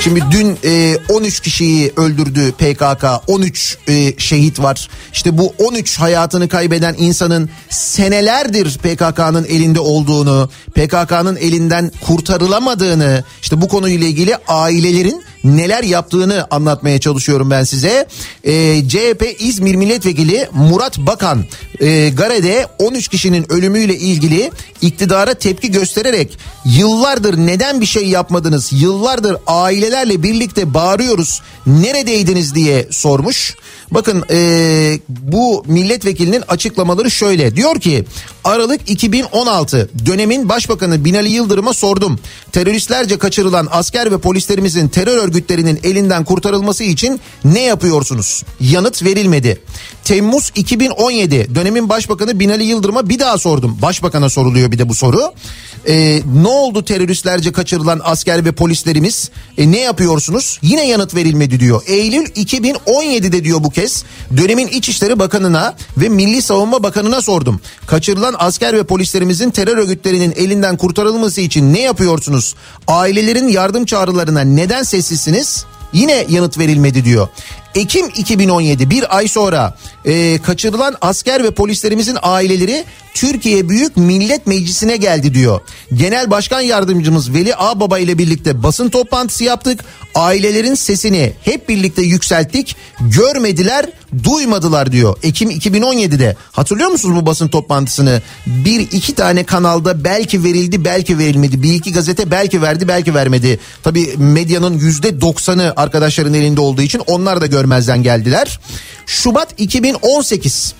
Şimdi dün e, 13 kişiyi öldürdü PKK. 13 e, şehit var. İşte bu 13 hayatını kaybeden insanın senelerdir PKK'nın elinde olduğunu, PKK'nın elinden kurtarılamadığını, işte bu konuyla ilgili ailelerin neler yaptığını anlatmaya çalışıyorum ben size. E, CHP İzmir Milletvekili Murat Bakan e, Gare'de 13 kişinin ölümüyle ilgili iktidara tepki göstererek yıllardır neden bir şey yapmadınız? Yıllardır ailelerle birlikte bağırıyoruz. Neredeydiniz diye sormuş. Bakın e, bu milletvekilinin açıklamaları şöyle. Diyor ki Aralık 2016 dönemin başbakanı Binali Yıldırım'a sordum. Teröristlerce kaçırılan asker ve polislerimizin terör örgütlerinin elinden kurtarılması için ne yapıyorsunuz? Yanıt verilmedi. Temmuz 2017 dönemin başbakanı Binali Yıldırım'a bir daha sordum. Başbakana soruluyor bir de bu soru. E, ne oldu teröristlerce kaçırılan asker ve polislerimiz? E, ne yapıyorsunuz? Yine yanıt verilmedi diyor. Eylül 2017'de diyor bu kez dönemin İçişleri Bakanı'na ve Milli Savunma Bakanı'na sordum. Kaçırılan asker ve polislerimizin terör örgütlerinin elinden kurtarılması için ne yapıyorsunuz? Ailelerin yardım çağrılarına neden sessizsiniz? Yine yanıt verilmedi diyor. Ekim 2017 bir ay sonra e, kaçırılan asker ve polislerimizin aileleri Türkiye Büyük Millet Meclisi'ne geldi diyor. Genel Başkan Yardımcımız Veli Ağbaba ile birlikte basın toplantısı yaptık. Ailelerin sesini hep birlikte yükselttik. Görmediler, duymadılar diyor. Ekim 2017'de. Hatırlıyor musunuz bu basın toplantısını? Bir iki tane kanalda belki verildi, belki verilmedi. Bir iki gazete belki verdi, belki vermedi. Tabii medyanın yüzde doksanı arkadaşların elinde olduğu için onlar da görmezden geldiler. Şubat 2018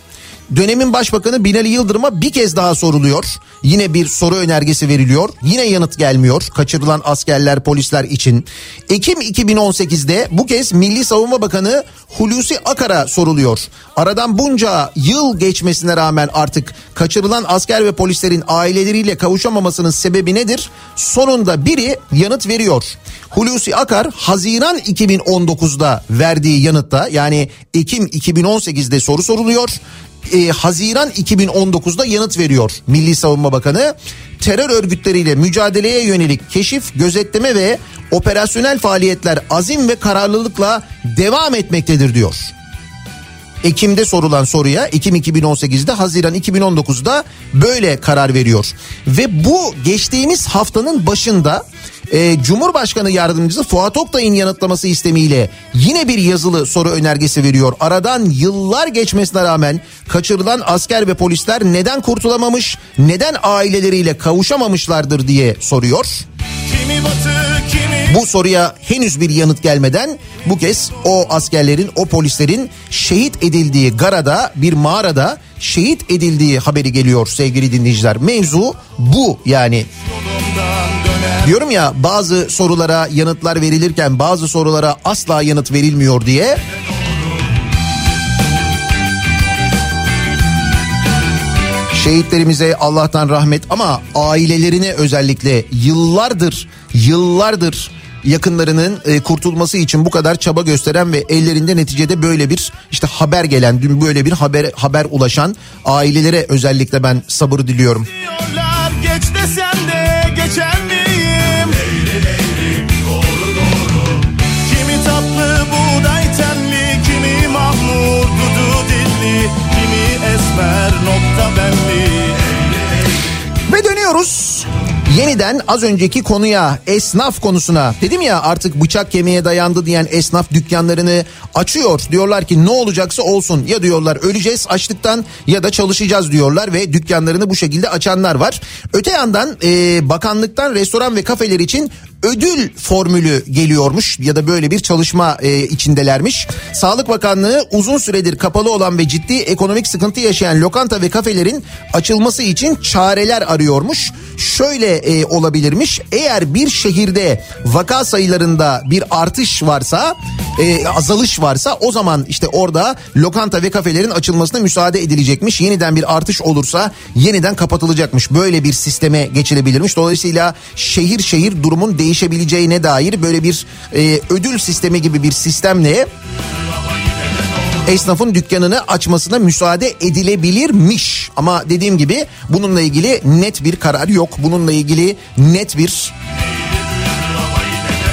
Dönemin başbakanı Binali Yıldırım'a bir kez daha soruluyor. Yine bir soru önergesi veriliyor. Yine yanıt gelmiyor kaçırılan askerler polisler için. Ekim 2018'de bu kez Milli Savunma Bakanı Hulusi Akar'a soruluyor. Aradan bunca yıl geçmesine rağmen artık kaçırılan asker ve polislerin aileleriyle kavuşamamasının sebebi nedir? Sonunda biri yanıt veriyor. Hulusi Akar Haziran 2019'da verdiği yanıtta yani Ekim 2018'de soru soruluyor e, Haziran 2019'da yanıt veriyor Milli Savunma Bakanı. Terör örgütleriyle mücadeleye yönelik keşif, gözetleme ve operasyonel faaliyetler azim ve kararlılıkla devam etmektedir diyor. Ekim'de sorulan soruya Ekim 2018'de Haziran 2019'da böyle karar veriyor. Ve bu geçtiğimiz haftanın başında e, Cumhurbaşkanı Yardımcısı Fuat Oktay'ın yanıtlaması istemiyle yine bir yazılı soru önergesi veriyor. Aradan yıllar geçmesine rağmen kaçırılan asker ve polisler neden kurtulamamış, neden aileleriyle kavuşamamışlardır diye soruyor. Kimi batı kimi Bu soruya henüz bir yanıt gelmeden bu kez o askerlerin, o polislerin şehit edildiği garada, bir mağarada şehit edildiği haberi geliyor sevgili dinleyiciler. Mevzu bu yani. Diyorum ya bazı sorulara yanıtlar verilirken bazı sorulara asla yanıt verilmiyor diye. Şehitlerimize Allah'tan rahmet ama ailelerine özellikle yıllardır yıllardır yakınlarının e, kurtulması için bu kadar çaba gösteren ve ellerinde neticede böyle bir işte haber gelen dün böyle bir haber haber ulaşan ailelere özellikle ben sabır diliyorum. Geç desem de geçen miyim Yeniden az önceki konuya esnaf konusuna dedim ya artık bıçak kemiğe dayandı diyen esnaf dükkanlarını açıyor. Diyorlar ki ne olacaksa olsun ya diyorlar öleceğiz açlıktan ya da çalışacağız diyorlar ve dükkanlarını bu şekilde açanlar var. Öte yandan e, bakanlıktan restoran ve kafeler için ödül formülü geliyormuş ya da böyle bir çalışma e, içindelermiş. Sağlık Bakanlığı uzun süredir kapalı olan ve ciddi ekonomik sıkıntı yaşayan lokanta ve kafelerin açılması için çareler arıyormuş. Şöyle e, olabilirmiş. Eğer bir şehirde vaka sayılarında bir artış varsa, e, azalış varsa o zaman işte orada lokanta ve kafelerin açılmasına müsaade edilecekmiş. Yeniden bir artış olursa yeniden kapatılacakmış. Böyle bir sisteme geçilebilirmiş. Dolayısıyla şehir şehir durumun değişebileceğine dair böyle bir e, ödül sistemi gibi bir sistemle esnafın dükkanını açmasına müsaade edilebilirmiş. Ama dediğim gibi bununla ilgili net bir karar yok. Bununla ilgili net bir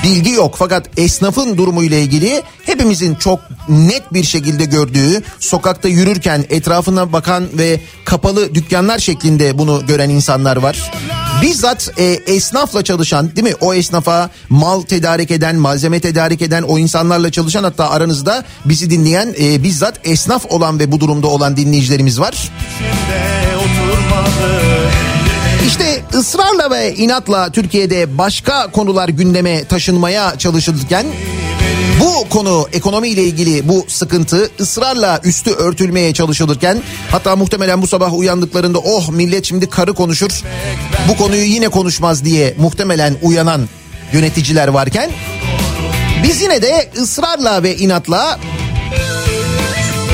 bilgi yok. Fakat esnafın durumu ile ilgili hepimizin çok net bir şekilde gördüğü, sokakta yürürken etrafına bakan ve kapalı dükkanlar şeklinde bunu gören insanlar var. Bizzat e, esnafla çalışan değil mi? O esnafa mal tedarik eden, malzeme tedarik eden o insanlarla çalışan hatta aranızda bizi dinleyen e, bizzat esnaf olan ve bu durumda olan dinleyicilerimiz var. İşte ısrarla ve inatla Türkiye'de başka konular gündeme taşınmaya çalışılırken bu konu ekonomiyle ilgili bu sıkıntı ısrarla üstü örtülmeye çalışılırken hatta muhtemelen bu sabah uyandıklarında oh millet şimdi karı konuşur bu konuyu yine konuşmaz diye muhtemelen uyanan yöneticiler varken biz yine de ısrarla ve inatla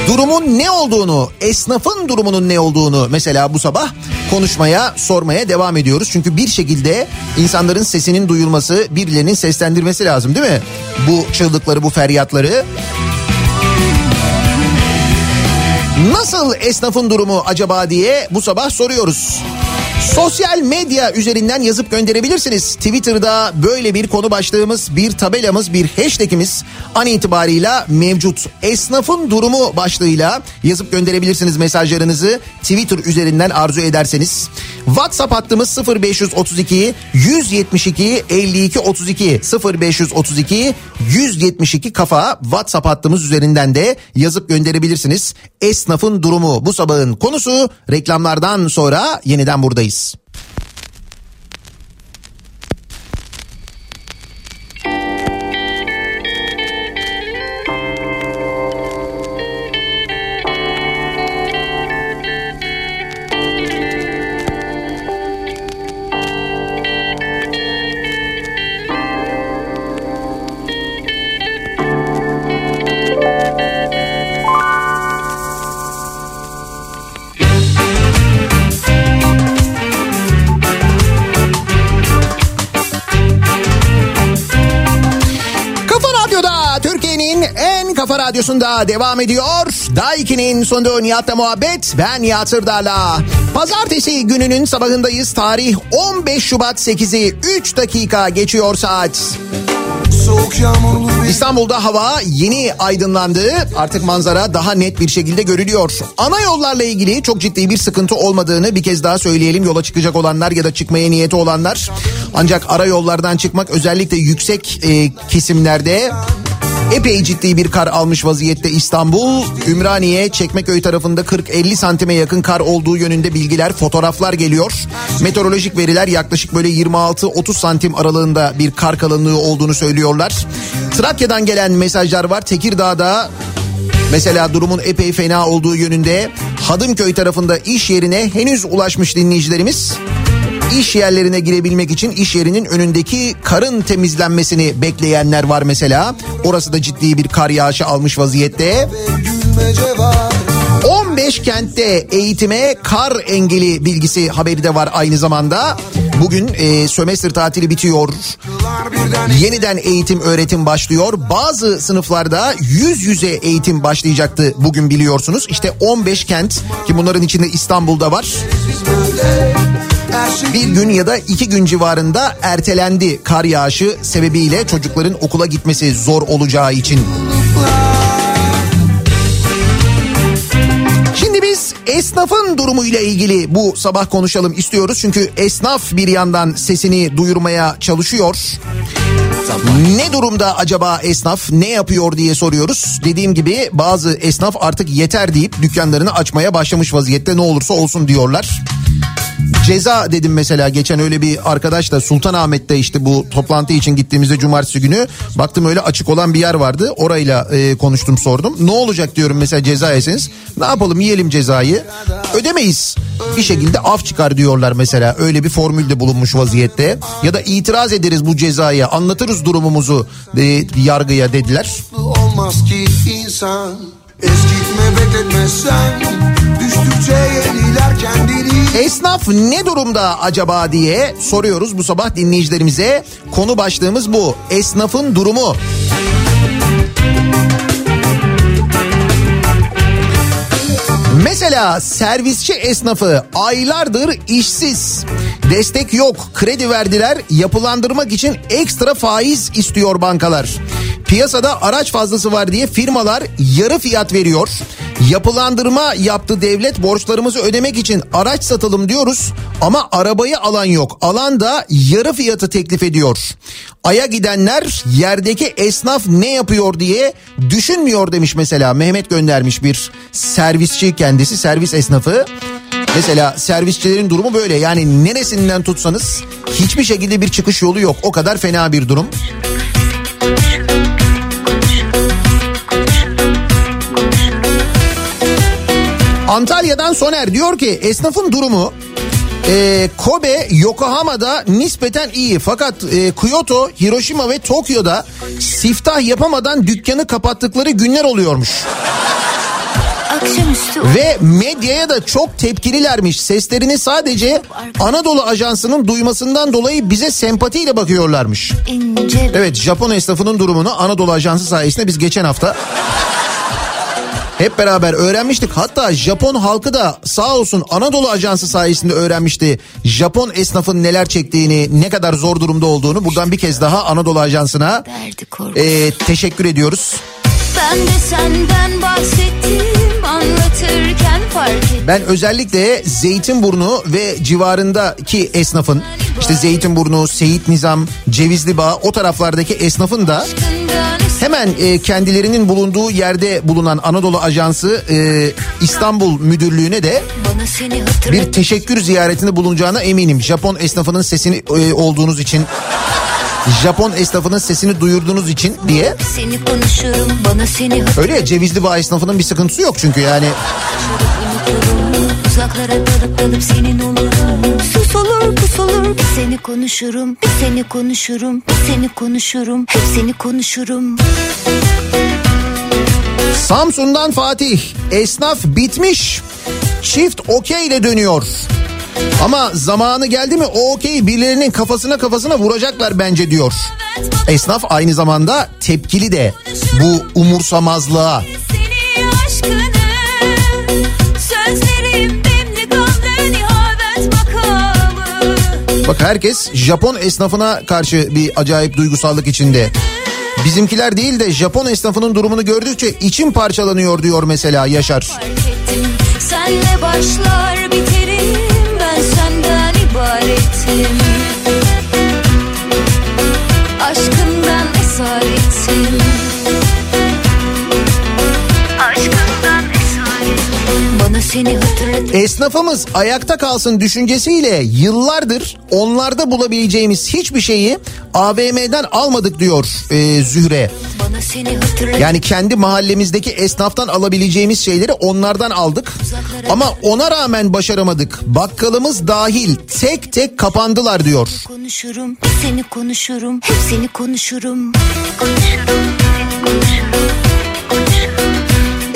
durumun ne olduğunu, esnafın durumunun ne olduğunu mesela bu sabah konuşmaya, sormaya devam ediyoruz. Çünkü bir şekilde insanların sesinin duyulması, birilerinin seslendirmesi lazım değil mi? Bu çığlıkları, bu feryatları. Nasıl esnafın durumu acaba diye bu sabah soruyoruz. Sosyal medya üzerinden yazıp gönderebilirsiniz. Twitter'da böyle bir konu başlığımız, bir tabelamız, bir hashtagimiz an itibarıyla mevcut. Esnafın durumu başlığıyla yazıp gönderebilirsiniz mesajlarınızı Twitter üzerinden arzu ederseniz. WhatsApp hattımız 0532 172 52 32 0532 172 kafa WhatsApp hattımız üzerinden de yazıp gönderebilirsiniz. Esnafın durumu bu sabahın konusu reklamlardan sonra yeniden buradayız. Kafa devam ediyor. Daiki'nin sonunda Nihat'la muhabbet. Ben Nihat Sırdar'la. Pazartesi gününün sabahındayız. Tarih 15 Şubat 8'i 3 dakika geçiyor saat. İstanbul'da hava yeni aydınlandı. Artık manzara daha net bir şekilde görülüyor. Ana yollarla ilgili çok ciddi bir sıkıntı olmadığını bir kez daha söyleyelim. Yola çıkacak olanlar ya da çıkmaya niyeti olanlar. Ancak ara yollardan çıkmak özellikle yüksek e, kesimlerde Epey ciddi bir kar almış vaziyette İstanbul. Ümraniye, Çekmeköy tarafında 40-50 santime yakın kar olduğu yönünde bilgiler, fotoğraflar geliyor. Meteorolojik veriler yaklaşık böyle 26-30 santim aralığında bir kar kalınlığı olduğunu söylüyorlar. Trakya'dan gelen mesajlar var. Tekirdağ'da Mesela durumun epey fena olduğu yönünde Hadımköy tarafında iş yerine henüz ulaşmış dinleyicilerimiz iş yerlerine girebilmek için iş yerinin önündeki karın temizlenmesini bekleyenler var mesela. Orası da ciddi bir kar yağışı almış vaziyette. gülmece var 15 kentte eğitime kar engeli bilgisi haberi de var aynı zamanda. Bugün e, sömestr tatili bitiyor. Yeniden eğitim öğretim başlıyor. Bazı sınıflarda yüz yüze eğitim başlayacaktı bugün biliyorsunuz. İşte 15 kent ki bunların içinde İstanbul'da var. Bir gün ya da iki gün civarında ertelendi kar yağışı sebebiyle çocukların okula gitmesi zor olacağı için. Şimdi biz esnafın durumuyla ilgili bu sabah konuşalım istiyoruz. Çünkü esnaf bir yandan sesini duyurmaya çalışıyor. Ne durumda acaba esnaf ne yapıyor diye soruyoruz. Dediğim gibi bazı esnaf artık yeter deyip dükkanlarını açmaya başlamış vaziyette ne olursa olsun diyorlar. Ceza dedim mesela geçen öyle bir arkadaşla Sultanahmet'te işte bu toplantı için gittiğimizde cumartesi günü baktım öyle açık olan bir yer vardı. Orayla e, konuştum sordum. Ne olacak diyorum mesela ceza yeseniz. Ne yapalım yiyelim cezayı. Ödemeyiz. Bir şekilde af çıkar diyorlar mesela. Öyle bir formülde bulunmuş vaziyette. Ya da itiraz ederiz bu cezaya anlatırız durumumuzu e, yargıya dediler. olmaz ki insan Eskitme bekletme sen Düştükçe yeniler kendini Esnaf ne durumda acaba diye soruyoruz bu sabah dinleyicilerimize. Konu başlığımız bu. Esnafın durumu. Mesela servisçi esnafı aylardır işsiz. Destek yok, kredi verdiler, yapılandırmak için ekstra faiz istiyor bankalar. Piyasada araç fazlası var diye firmalar yarı fiyat veriyor. Yapılandırma yaptı devlet borçlarımızı ödemek için araç satalım diyoruz ama arabayı alan yok. Alan da yarı fiyatı teklif ediyor. Aya gidenler yerdeki esnaf ne yapıyor diye düşünmüyor demiş mesela. Mehmet göndermiş bir servisçi kendisi servis esnafı. Mesela servisçilerin durumu böyle yani neresinden tutsanız hiçbir şekilde bir çıkış yolu yok. O kadar fena bir durum. Antalya'dan Soner diyor ki esnafın durumu e, Kobe Yokohama'da nispeten iyi fakat e, Kyoto, Hiroşima ve Tokyo'da siftah yapamadan dükkanı kapattıkları günler oluyormuş. Ve medyaya da çok tepkililermiş. Seslerini sadece Anadolu Ajansı'nın duymasından dolayı bize sempatiyle bakıyorlarmış. Evet Japon esnafının durumunu Anadolu Ajansı sayesinde biz geçen hafta Hep beraber öğrenmiştik. Hatta Japon halkı da sağ olsun Anadolu Ajansı sayesinde öğrenmişti. Japon esnafın neler çektiğini, ne kadar zor durumda olduğunu. Buradan bir kez daha Anadolu Ajansı'na e, teşekkür ediyoruz. Ben de senden bahsettim anlatırken fark ettim. Ben özellikle Zeytinburnu ve civarındaki esnafın işte Zeytinburnu, Seyit Nizam, Cevizli Bağ o taraflardaki esnafın da Aşkından hemen e, kendilerinin bulunduğu yerde bulunan Anadolu Ajansı e, İstanbul Müdürlüğü'ne de bir teşekkür ziyaretinde bulunacağına eminim. Japon esnafının sesini e, olduğunuz için, Japon esnafının sesini duyurduğunuz için diye. Öyle ya Cevizli Bağ esnafının bir sıkıntısı yok çünkü yani. Uzaklara dalıp dalıp senin olurum Sus olur pus olur Bir seni konuşurum Bir seni konuşurum Bir seni konuşurum Hep seni konuşurum Samsun'dan Fatih. Esnaf bitmiş. Çift okey ile dönüyor. Ama zamanı geldi mi o okey birilerinin kafasına kafasına vuracaklar bence diyor. Esnaf aynı zamanda tepkili de bu umursamazlığa. Seni aşkını Sözlerim Bak herkes Japon esnafına karşı bir acayip duygusallık içinde. Bizimkiler değil de Japon esnafının durumunu gördükçe içim parçalanıyor diyor mesela Yaşar. Senle başlar biterim Ben senden ibaretim Aşkından esaretim Esnafımız ayakta kalsın düşüncesiyle yıllardır onlarda bulabileceğimiz hiçbir şeyi AVM'den almadık diyor e, Zühre. Yani kendi mahallemizdeki esnaftan alabileceğimiz şeyleri onlardan aldık. Ama ona rağmen başaramadık. Bakkalımız dahil tek tek kapandılar diyor. Konuşurum seni konuşurum Hep seni konuşurum konuşurum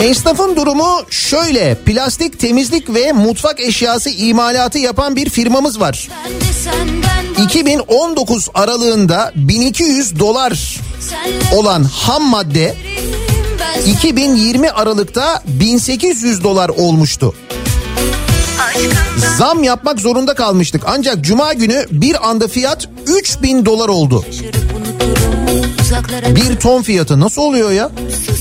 Esnafın durumu şöyle. Plastik temizlik ve mutfak eşyası imalatı yapan bir firmamız var. Ben de senden 2019 aralığında 1200 dolar olan ham madde ben 2020 Aralık'ta 1800 dolar olmuştu. Zam yapmak zorunda kalmıştık. Ancak cuma günü bir anda fiyat 3000 dolar oldu. Bir ton fiyatı nasıl oluyor ya?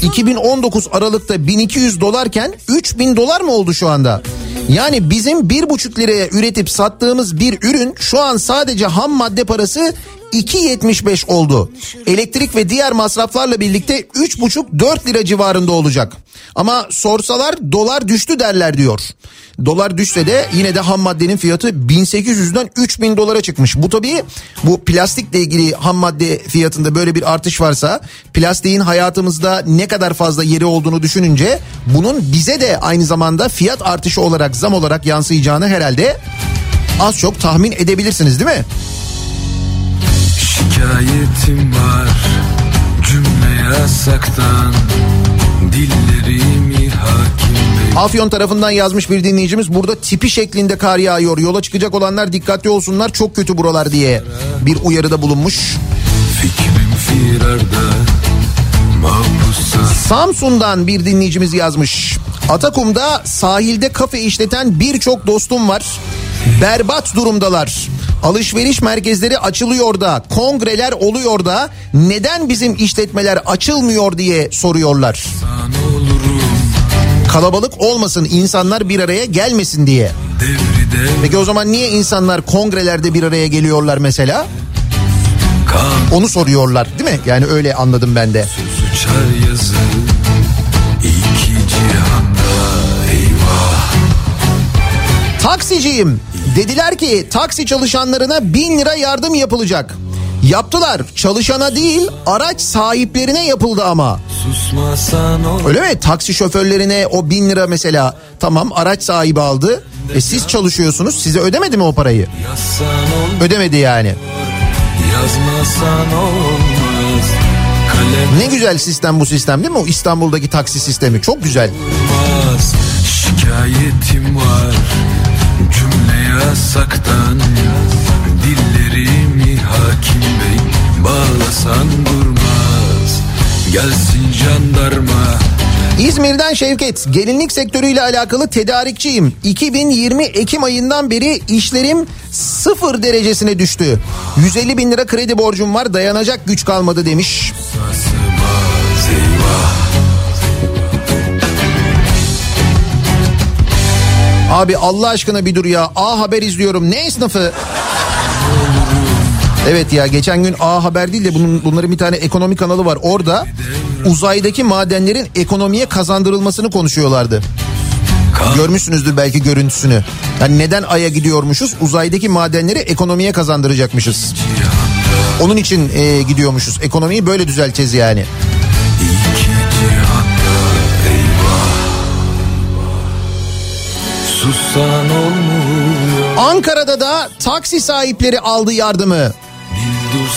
2019 Aralık'ta 1200 dolarken 3000 dolar mı oldu şu anda? Yani bizim bir buçuk liraya üretip sattığımız bir ürün şu an sadece ham madde parası 2.75 oldu. Elektrik ve diğer masraflarla birlikte 3,5-4 lira civarında olacak. Ama sorsalar dolar düştü derler diyor. Dolar düşse de yine de ham maddenin fiyatı 1800'den 3000 dolara çıkmış. Bu tabii bu plastikle ilgili ham madde fiyatında böyle bir artış varsa plastiğin hayatımızda ne kadar fazla yeri olduğunu düşününce bunun bize de aynı zamanda fiyat artışı olarak zam olarak yansıyacağını herhalde az çok tahmin edebilirsiniz değil mi? Şikayetim var cümle yasaktan Dillerimi hakim bey Afyon tarafından yazmış bir dinleyicimiz burada tipi şeklinde kar yağıyor. Yola çıkacak olanlar dikkatli olsunlar çok kötü buralar diye bir uyarıda bulunmuş. Fikrim firarda Samsun'dan bir dinleyicimiz yazmış. Atakum'da sahilde kafe işleten birçok dostum var. Berbat durumdalar. Alışveriş merkezleri açılıyor da, kongreler oluyor da neden bizim işletmeler açılmıyor diye soruyorlar. Kalabalık olmasın, insanlar bir araya gelmesin diye. Peki o zaman niye insanlar kongrelerde bir araya geliyorlar mesela? Onu soruyorlar değil mi? Yani öyle anladım ben de. uçar yazı İki cihanda eyvah Taksiciyim. Dediler ki taksi çalışanlarına bin lira yardım yapılacak. Yaptılar. Çalışana değil araç sahiplerine yapıldı ama. Öyle mi? Taksi şoförlerine o bin lira mesela tamam araç sahibi aldı. E siz çalışıyorsunuz size ödemedi mi o parayı? Ödemedi yani. yazmasan olmaz Kalem Ne güzel sistem bu sistem değil mi? O İstanbul'daki taksi sistemi çok güzel. olmaz Şikayetim var yasaktan Dillerimi hakim bey bağlasan durmaz Gelsin jandarma İzmir'den Şevket, gelinlik sektörüyle alakalı tedarikçiyim. 2020 Ekim ayından beri işlerim sıfır derecesine düştü. 150 bin lira kredi borcum var dayanacak güç kalmadı demiş. Sarsılmaz eyvah Abi Allah aşkına bir dur ya. A Haber izliyorum. Ne esnafı? Evet ya geçen gün A Haber değil de bunun, bunların bir tane ekonomi kanalı var. Orada uzaydaki madenlerin ekonomiye kazandırılmasını konuşuyorlardı. Görmüşsünüzdür belki görüntüsünü. Yani neden Ay'a gidiyormuşuz? Uzaydaki madenleri ekonomiye kazandıracakmışız. Onun için e, gidiyormuşuz. Ekonomiyi böyle düzelteceğiz yani. İki Sussan olmuyor Ankara'da da taksi sahipleri aldı yardımı.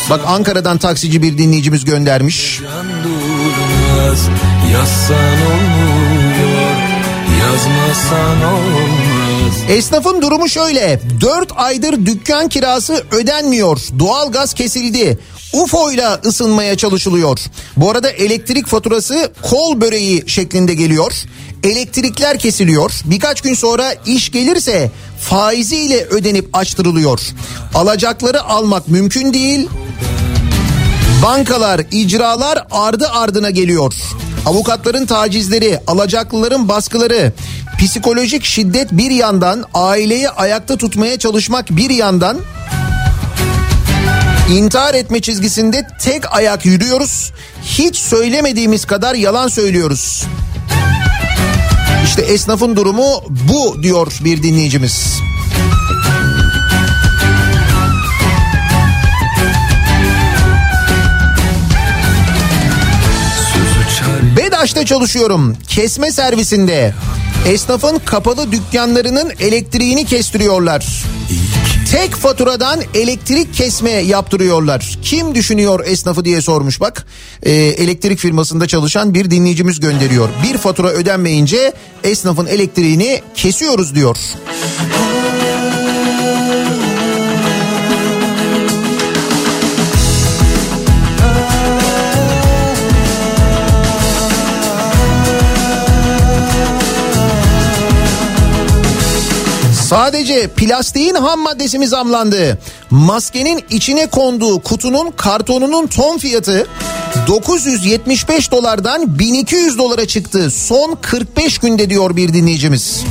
Bak Ankara'dan taksici bir dinleyicimiz göndermiş. durmaz Yazsan olmuyor Yazmasan olmaz Esnafın durumu şöyle. 4 aydır dükkan kirası ödenmiyor. Doğalgaz kesildi. UFO ile ısınmaya çalışılıyor. Bu arada elektrik faturası kol böreği şeklinde geliyor. Elektrikler kesiliyor. Birkaç gün sonra iş gelirse faiziyle ödenip açtırılıyor. Alacakları almak mümkün değil. Bankalar, icralar ardı ardına geliyor. Avukatların tacizleri, alacaklıların baskıları, psikolojik şiddet bir yandan, aileyi ayakta tutmaya çalışmak bir yandan intihar etme çizgisinde tek ayak yürüyoruz. Hiç söylemediğimiz kadar yalan söylüyoruz. İşte esnafın durumu bu diyor bir dinleyicimiz. Uçar Bedaş'ta çalışıyorum. Kesme servisinde. Esnafın kapalı dükkanlarının elektriğini kestiriyorlar. Tek faturadan elektrik kesme yaptırıyorlar. Kim düşünüyor esnafı diye sormuş bak. Ee, elektrik firmasında çalışan bir dinleyicimiz gönderiyor. Bir fatura ödenmeyince esnafın elektriğini kesiyoruz diyor. Sadece plastiğin ham maddesi mi zamlandı? Maskenin içine konduğu kutunun kartonunun ton fiyatı 975 dolardan 1200 dolara çıktı. Son 45 günde diyor bir dinleyicimiz.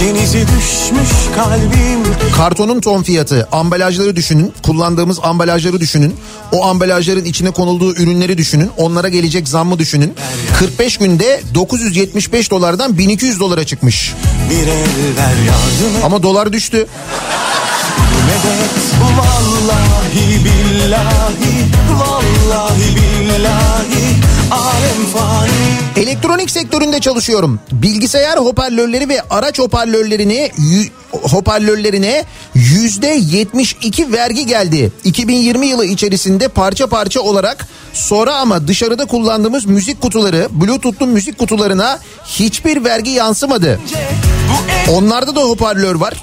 Denizi düşmüş kalbim Kartonun ton fiyatı, ambalajları düşünün, kullandığımız ambalajları düşünün. O ambalajların içine konulduğu ürünleri düşünün. Onlara gelecek zammı düşünün. 45 günde 975 dolardan 1200 dolara çıkmış. bir el ver yardım et Ama dolar düştü. medet Vallahi billahi Vallahi billahi Elektronik sektöründe çalışıyorum. Bilgisayar hoparlörleri ve araç hoparlörlerini hoparlörlerine yüzde 72 vergi geldi. 2020 yılı içerisinde parça parça olarak sonra ama dışarıda kullandığımız müzik kutuları, bluetooth'lu müzik kutularına hiçbir vergi yansımadı. Onlarda da hoparlör var.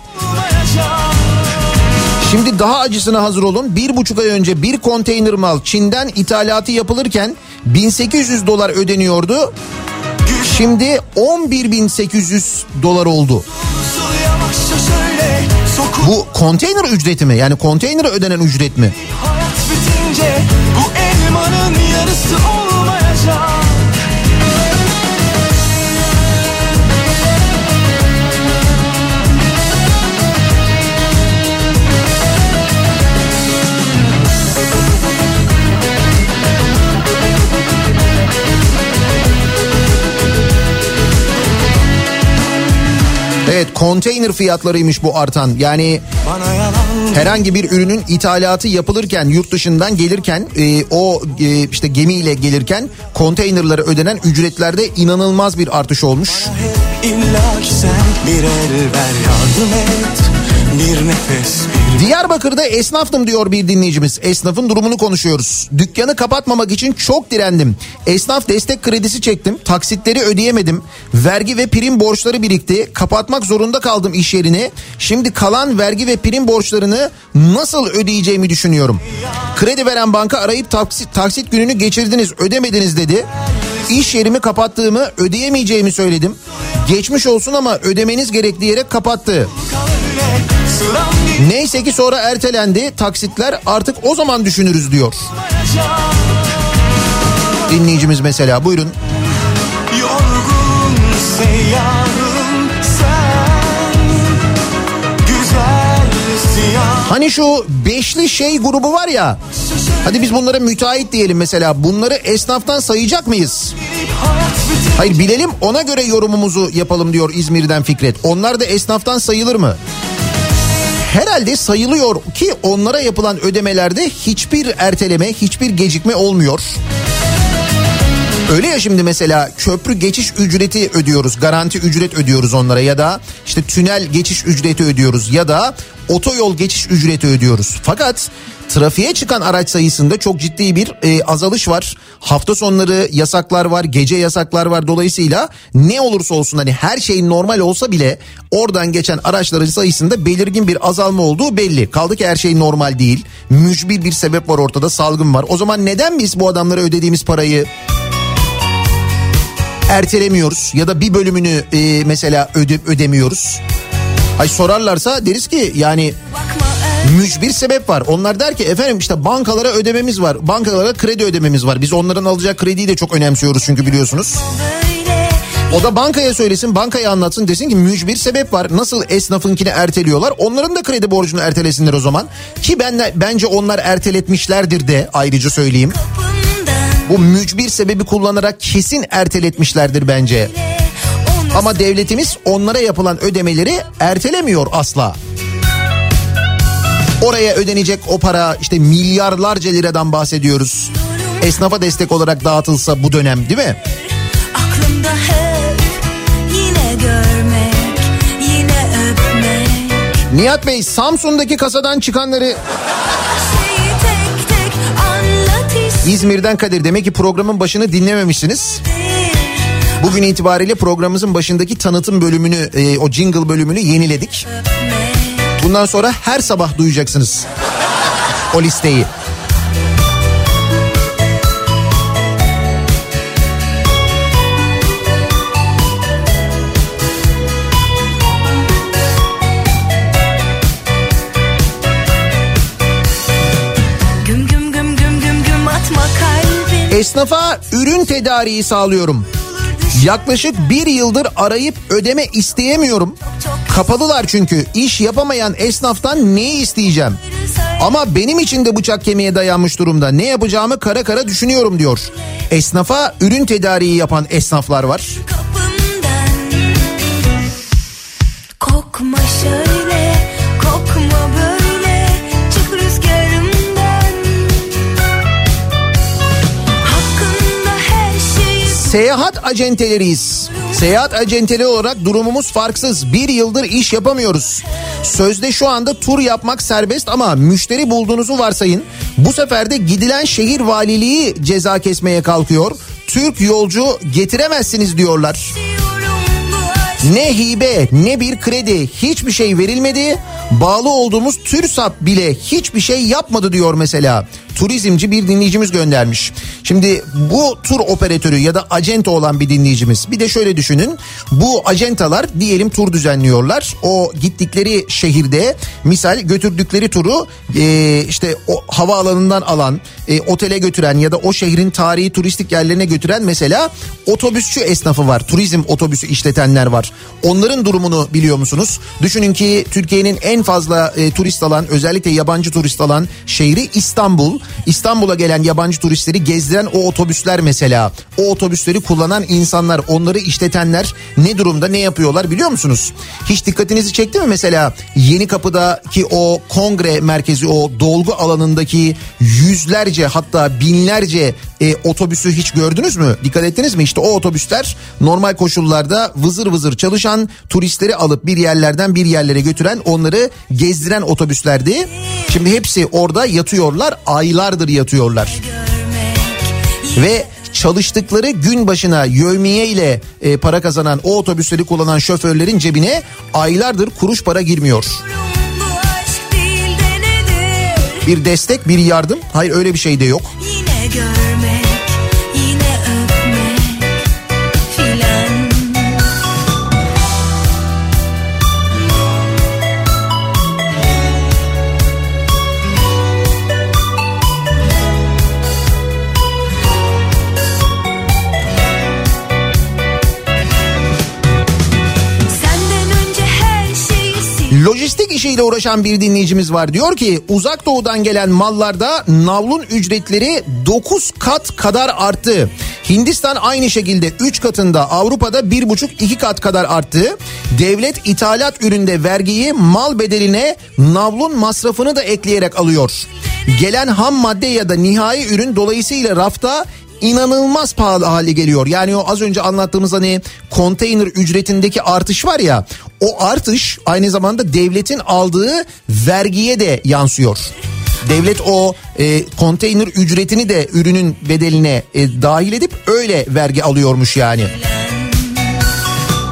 Şimdi daha acısına hazır olun. Bir buçuk ay önce bir konteyner mal Çin'den ithalatı yapılırken 1800 dolar ödeniyordu. Şimdi 11.800 dolar oldu. Bu konteyner ücreti mi? Yani konteynere ödenen ücret mi? hayat bitince Bu elmanın yarısı konteyner fiyatlarıymış bu artan. Yani Bana herhangi bir ürünün ithalatı yapılırken yurt dışından gelirken e, o e, işte gemiyle gelirken konteynerlara ödenen ücretlerde inanılmaz bir artış olmuş. hep illa ki sen Bir el ver yardım et Bir nefes bir Diyarbakır'da esnaftım diyor bir dinleyicimiz. Esnafın durumunu konuşuyoruz. Dükkanı kapatmamak için çok direndim. Esnaf destek kredisi çektim. Taksitleri ödeyemedim. Vergi ve prim borçları birikti. Kapatmak zorunda kaldım iş yerini. Şimdi kalan vergi ve prim borçlarını nasıl ödeyeceğimi düşünüyorum. Kredi veren banka arayıp taksit, taksit gününü geçirdiniz ödemediniz dedi. İş yerimi kapattığımı ödeyemeyeceğimi söyledim. Geçmiş olsun ama ödemeniz gerek diyerek kapattı. Neyse ki sonra ertelendi. Taksitler artık o zaman düşünürüz diyor. Dinleyicimiz mesela buyurun. Yorgun seyyahım sen Güzel siyah Hani şu beşli şey grubu var ya. Hadi biz bunlara müteahhit diyelim mesela. Bunları esnaftan sayacak mıyız? Hayır bilelim ona göre yorumumuzu yapalım diyor İzmir'den Fikret. Onlar da esnaftan sayılır mı? Herhalde sayılıyor ki onlara yapılan ödemelerde hiçbir erteleme, hiçbir gecikme olmuyor. Öyle ya şimdi mesela köprü geçiş ücreti ödüyoruz, garanti ücret ödüyoruz onlara ya da işte tünel geçiş ücreti ödüyoruz ya da otoyol geçiş ücreti ödüyoruz. Fakat trafiğe çıkan araç sayısında çok ciddi bir e, azalış var. Hafta sonları yasaklar var, gece yasaklar var. Dolayısıyla ne olursa olsun hani her şey normal olsa bile oradan geçen araçların sayısında belirgin bir azalma olduğu belli. Kaldı ki her şey normal değil. Mücbir bir sebep var ortada, salgın var. O zaman neden biz bu adamlara ödediğimiz parayı ertelemiyoruz ya da bir bölümünü e, mesela öde, ödemiyoruz. Ay sorarlarsa deriz ki yani mücbir sebep var. Onlar der ki efendim işte bankalara ödememiz var. Bankalara kredi ödememiz var. Biz onların alacağı krediyi de çok önemsiyoruz çünkü biliyorsunuz. O da bankaya söylesin, bankaya anlatsın desin ki mücbir sebep var. Nasıl esnafınkini erteliyorlar? Onların da kredi borcunu ertelesinler o zaman. Ki ben bence onlar erteletmişlerdir de ayrıca söyleyeyim. Bu mücbir sebebi kullanarak kesin erteletmişlerdir bence. Ama devletimiz onlara yapılan ödemeleri ertelemiyor asla. Oraya ödenecek o para işte milyarlarca liradan bahsediyoruz. Esnafa destek olarak dağıtılsa bu dönem değil mi? Aklımda hep yine görmek, yine öpmek. Nihat Bey Samsun'daki kasadan çıkanları İzmir'den Kadir demek ki programın başını dinlememişsiniz. Bugün itibariyle programımızın başındaki tanıtım bölümünü e, o jingle bölümünü yeniledik. Bundan sonra her sabah duyacaksınız o listeyi. Esnafa ürün tedariği sağlıyorum. Yaklaşık bir yıldır arayıp ödeme isteyemiyorum. Kapalılar çünkü iş yapamayan esnaftan neyi isteyeceğim? Ama benim için de bıçak kemiğe dayanmış durumda. Ne yapacağımı kara kara düşünüyorum diyor. Esnafa ürün tedariği yapan esnaflar var. kapımdan Seyahat acenteleriyiz. Seyahat acenteli olarak durumumuz farksız. Bir yıldır iş yapamıyoruz. Sözde şu anda tur yapmak serbest ama müşteri bulduğunuzu varsayın. Bu sefer de gidilen şehir valiliği ceza kesmeye kalkıyor. Türk yolcu getiremezsiniz diyorlar. Ne hibe ne bir kredi hiçbir şey verilmedi. Bağlı olduğumuz TÜRSAP bile hiçbir şey yapmadı diyor mesela. Turizmci bir dinleyicimiz göndermiş. Şimdi bu tur operatörü ya da acenta olan bir dinleyicimiz. Bir de şöyle düşünün. Bu acentalar diyelim tur düzenliyorlar. O gittikleri şehirde misal götürdükleri turu e, işte o havaalanından alan, e, otele götüren ya da o şehrin tarihi turistik yerlerine götüren mesela otobüsçü esnafı var. Turizm otobüsü işletenler var. Onların durumunu biliyor musunuz? Düşünün ki Türkiye'nin en fazla e, turist alan özellikle yabancı turist alan şehri İstanbul. İstanbul'a gelen yabancı turistleri gezdiren o otobüsler mesela. O otobüsleri kullanan insanlar, onları işletenler ne durumda, ne yapıyorlar biliyor musunuz? Hiç dikkatinizi çekti mi mesela Yeni Kapı'daki o kongre merkezi, o dolgu alanındaki yüzlerce hatta binlerce e, otobüsü hiç gördünüz mü? Dikkat ettiniz mi? İşte o otobüsler normal koşullarda vızır vızır çalışan turistleri alıp bir yerlerden bir yerlere götüren onları gezdiren otobüslerdi. Şimdi hepsi orada yatıyorlar aylardır yatıyorlar. Ve çalıştıkları gün başına yövmiye ile e, para kazanan o otobüsleri kullanan şoförlerin cebine aylardır kuruş para girmiyor. Bir destek bir yardım hayır öyle bir şey de yok. Yine görmek Lojistik işiyle uğraşan bir dinleyicimiz var. Diyor ki uzak doğudan gelen mallarda navlun ücretleri 9 kat kadar arttı. Hindistan aynı şekilde 3 katında Avrupa'da 1,5-2 kat kadar arttı. Devlet ithalat üründe vergiyi mal bedeline navlun masrafını da ekleyerek alıyor. Gelen ham madde ya da nihai ürün dolayısıyla rafta inanılmaz pahalı hale geliyor. Yani o az önce anlattığımız hani konteyner ücretindeki artış var ya o artış aynı zamanda devletin aldığı vergiye de yansıyor. Devlet o e, konteyner ücretini de ürünün bedeline e, dahil edip öyle vergi alıyormuş yani.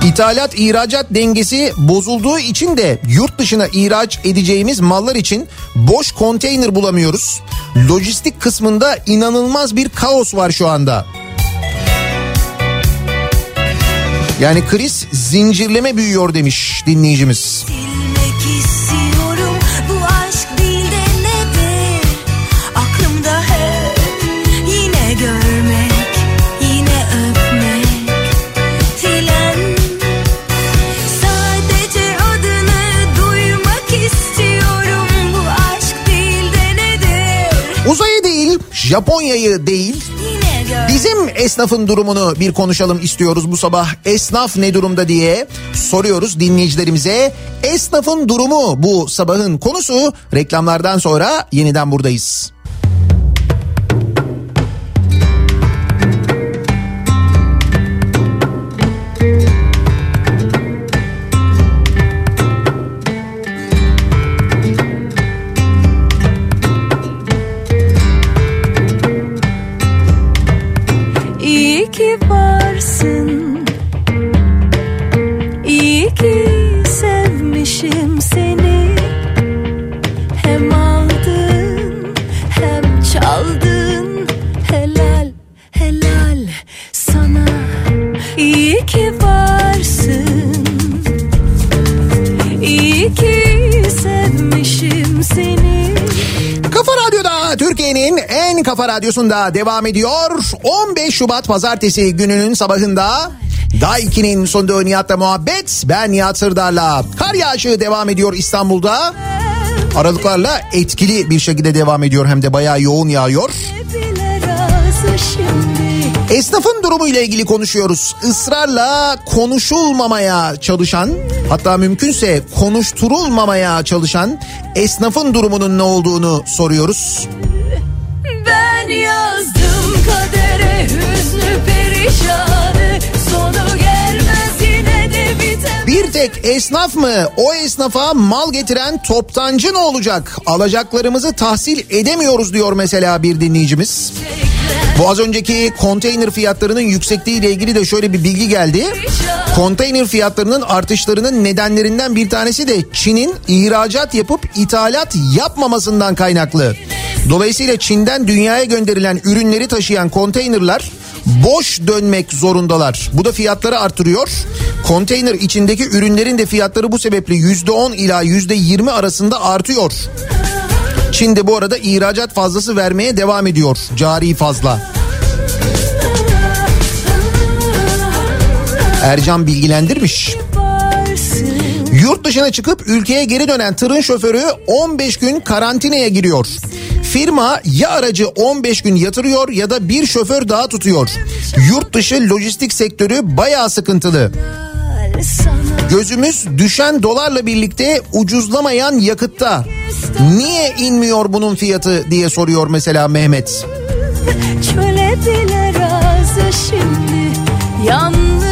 İthalat ihracat dengesi bozulduğu için de yurt dışına ihraç edeceğimiz mallar için boş konteyner bulamıyoruz. Lojistik kısmında inanılmaz bir kaos var şu anda. Yani kriz zincirleme büyüyor demiş dinleyicimiz. Japonya'yı değil. Bizim esnafın durumunu bir konuşalım istiyoruz bu sabah. Esnaf ne durumda diye soruyoruz dinleyicilerimize. Esnafın durumu bu sabahın konusu. Reklamlardan sonra yeniden buradayız. Radyosunda devam ediyor. 15 Şubat pazartesi gününün sabahında Daiki'nin sonunda Nihat'la muhabbet. Ben Nihat Sırdar'la. Kar yağışı devam ediyor İstanbul'da. Aralıklarla etkili bir şekilde devam ediyor hem de bayağı yoğun yağıyor. Esnafın durumu ile ilgili konuşuyoruz. Israrla konuşulmamaya çalışan hatta mümkünse konuşturulmamaya çalışan esnafın durumunun ne olduğunu soruyoruz. Ben yazdım kadere hüznü perişanı Sonu gelmez yine de biter Bir tek esnaf mı o esnafa mal getiren toptancı ne olacak? Alacaklarımızı tahsil edemiyoruz diyor mesela bir dinleyicimiz. Bu az önceki konteyner fiyatlarının yüksekliği ile ilgili de şöyle bir bilgi geldi. Konteyner fiyatlarının artışlarının nedenlerinden bir tanesi de Çin'in ihracat yapıp ithalat yapmamasından kaynaklı. Dolayısıyla Çin'den dünyaya gönderilen ürünleri taşıyan konteynerlar boş dönmek zorundalar. Bu da fiyatları artırıyor. Konteyner içindeki ürünlerin de fiyatları bu sebeple %10 ila %20 arasında artıyor. Çin de bu arada ihracat fazlası vermeye devam ediyor. Cari fazla. Ercan bilgilendirmiş. Yurt dışına çıkıp ülkeye geri dönen tırın şoförü 15 gün karantinaya giriyor. Firma ya aracı 15 gün yatırıyor ya da bir şoför daha tutuyor. Yurt dışı lojistik sektörü bayağı sıkıntılı. Gözümüz düşen dolarla birlikte ucuzlamayan yakıtta. Niye inmiyor bunun fiyatı diye soruyor mesela Mehmet. Çöle bile razı şimdi Yanlış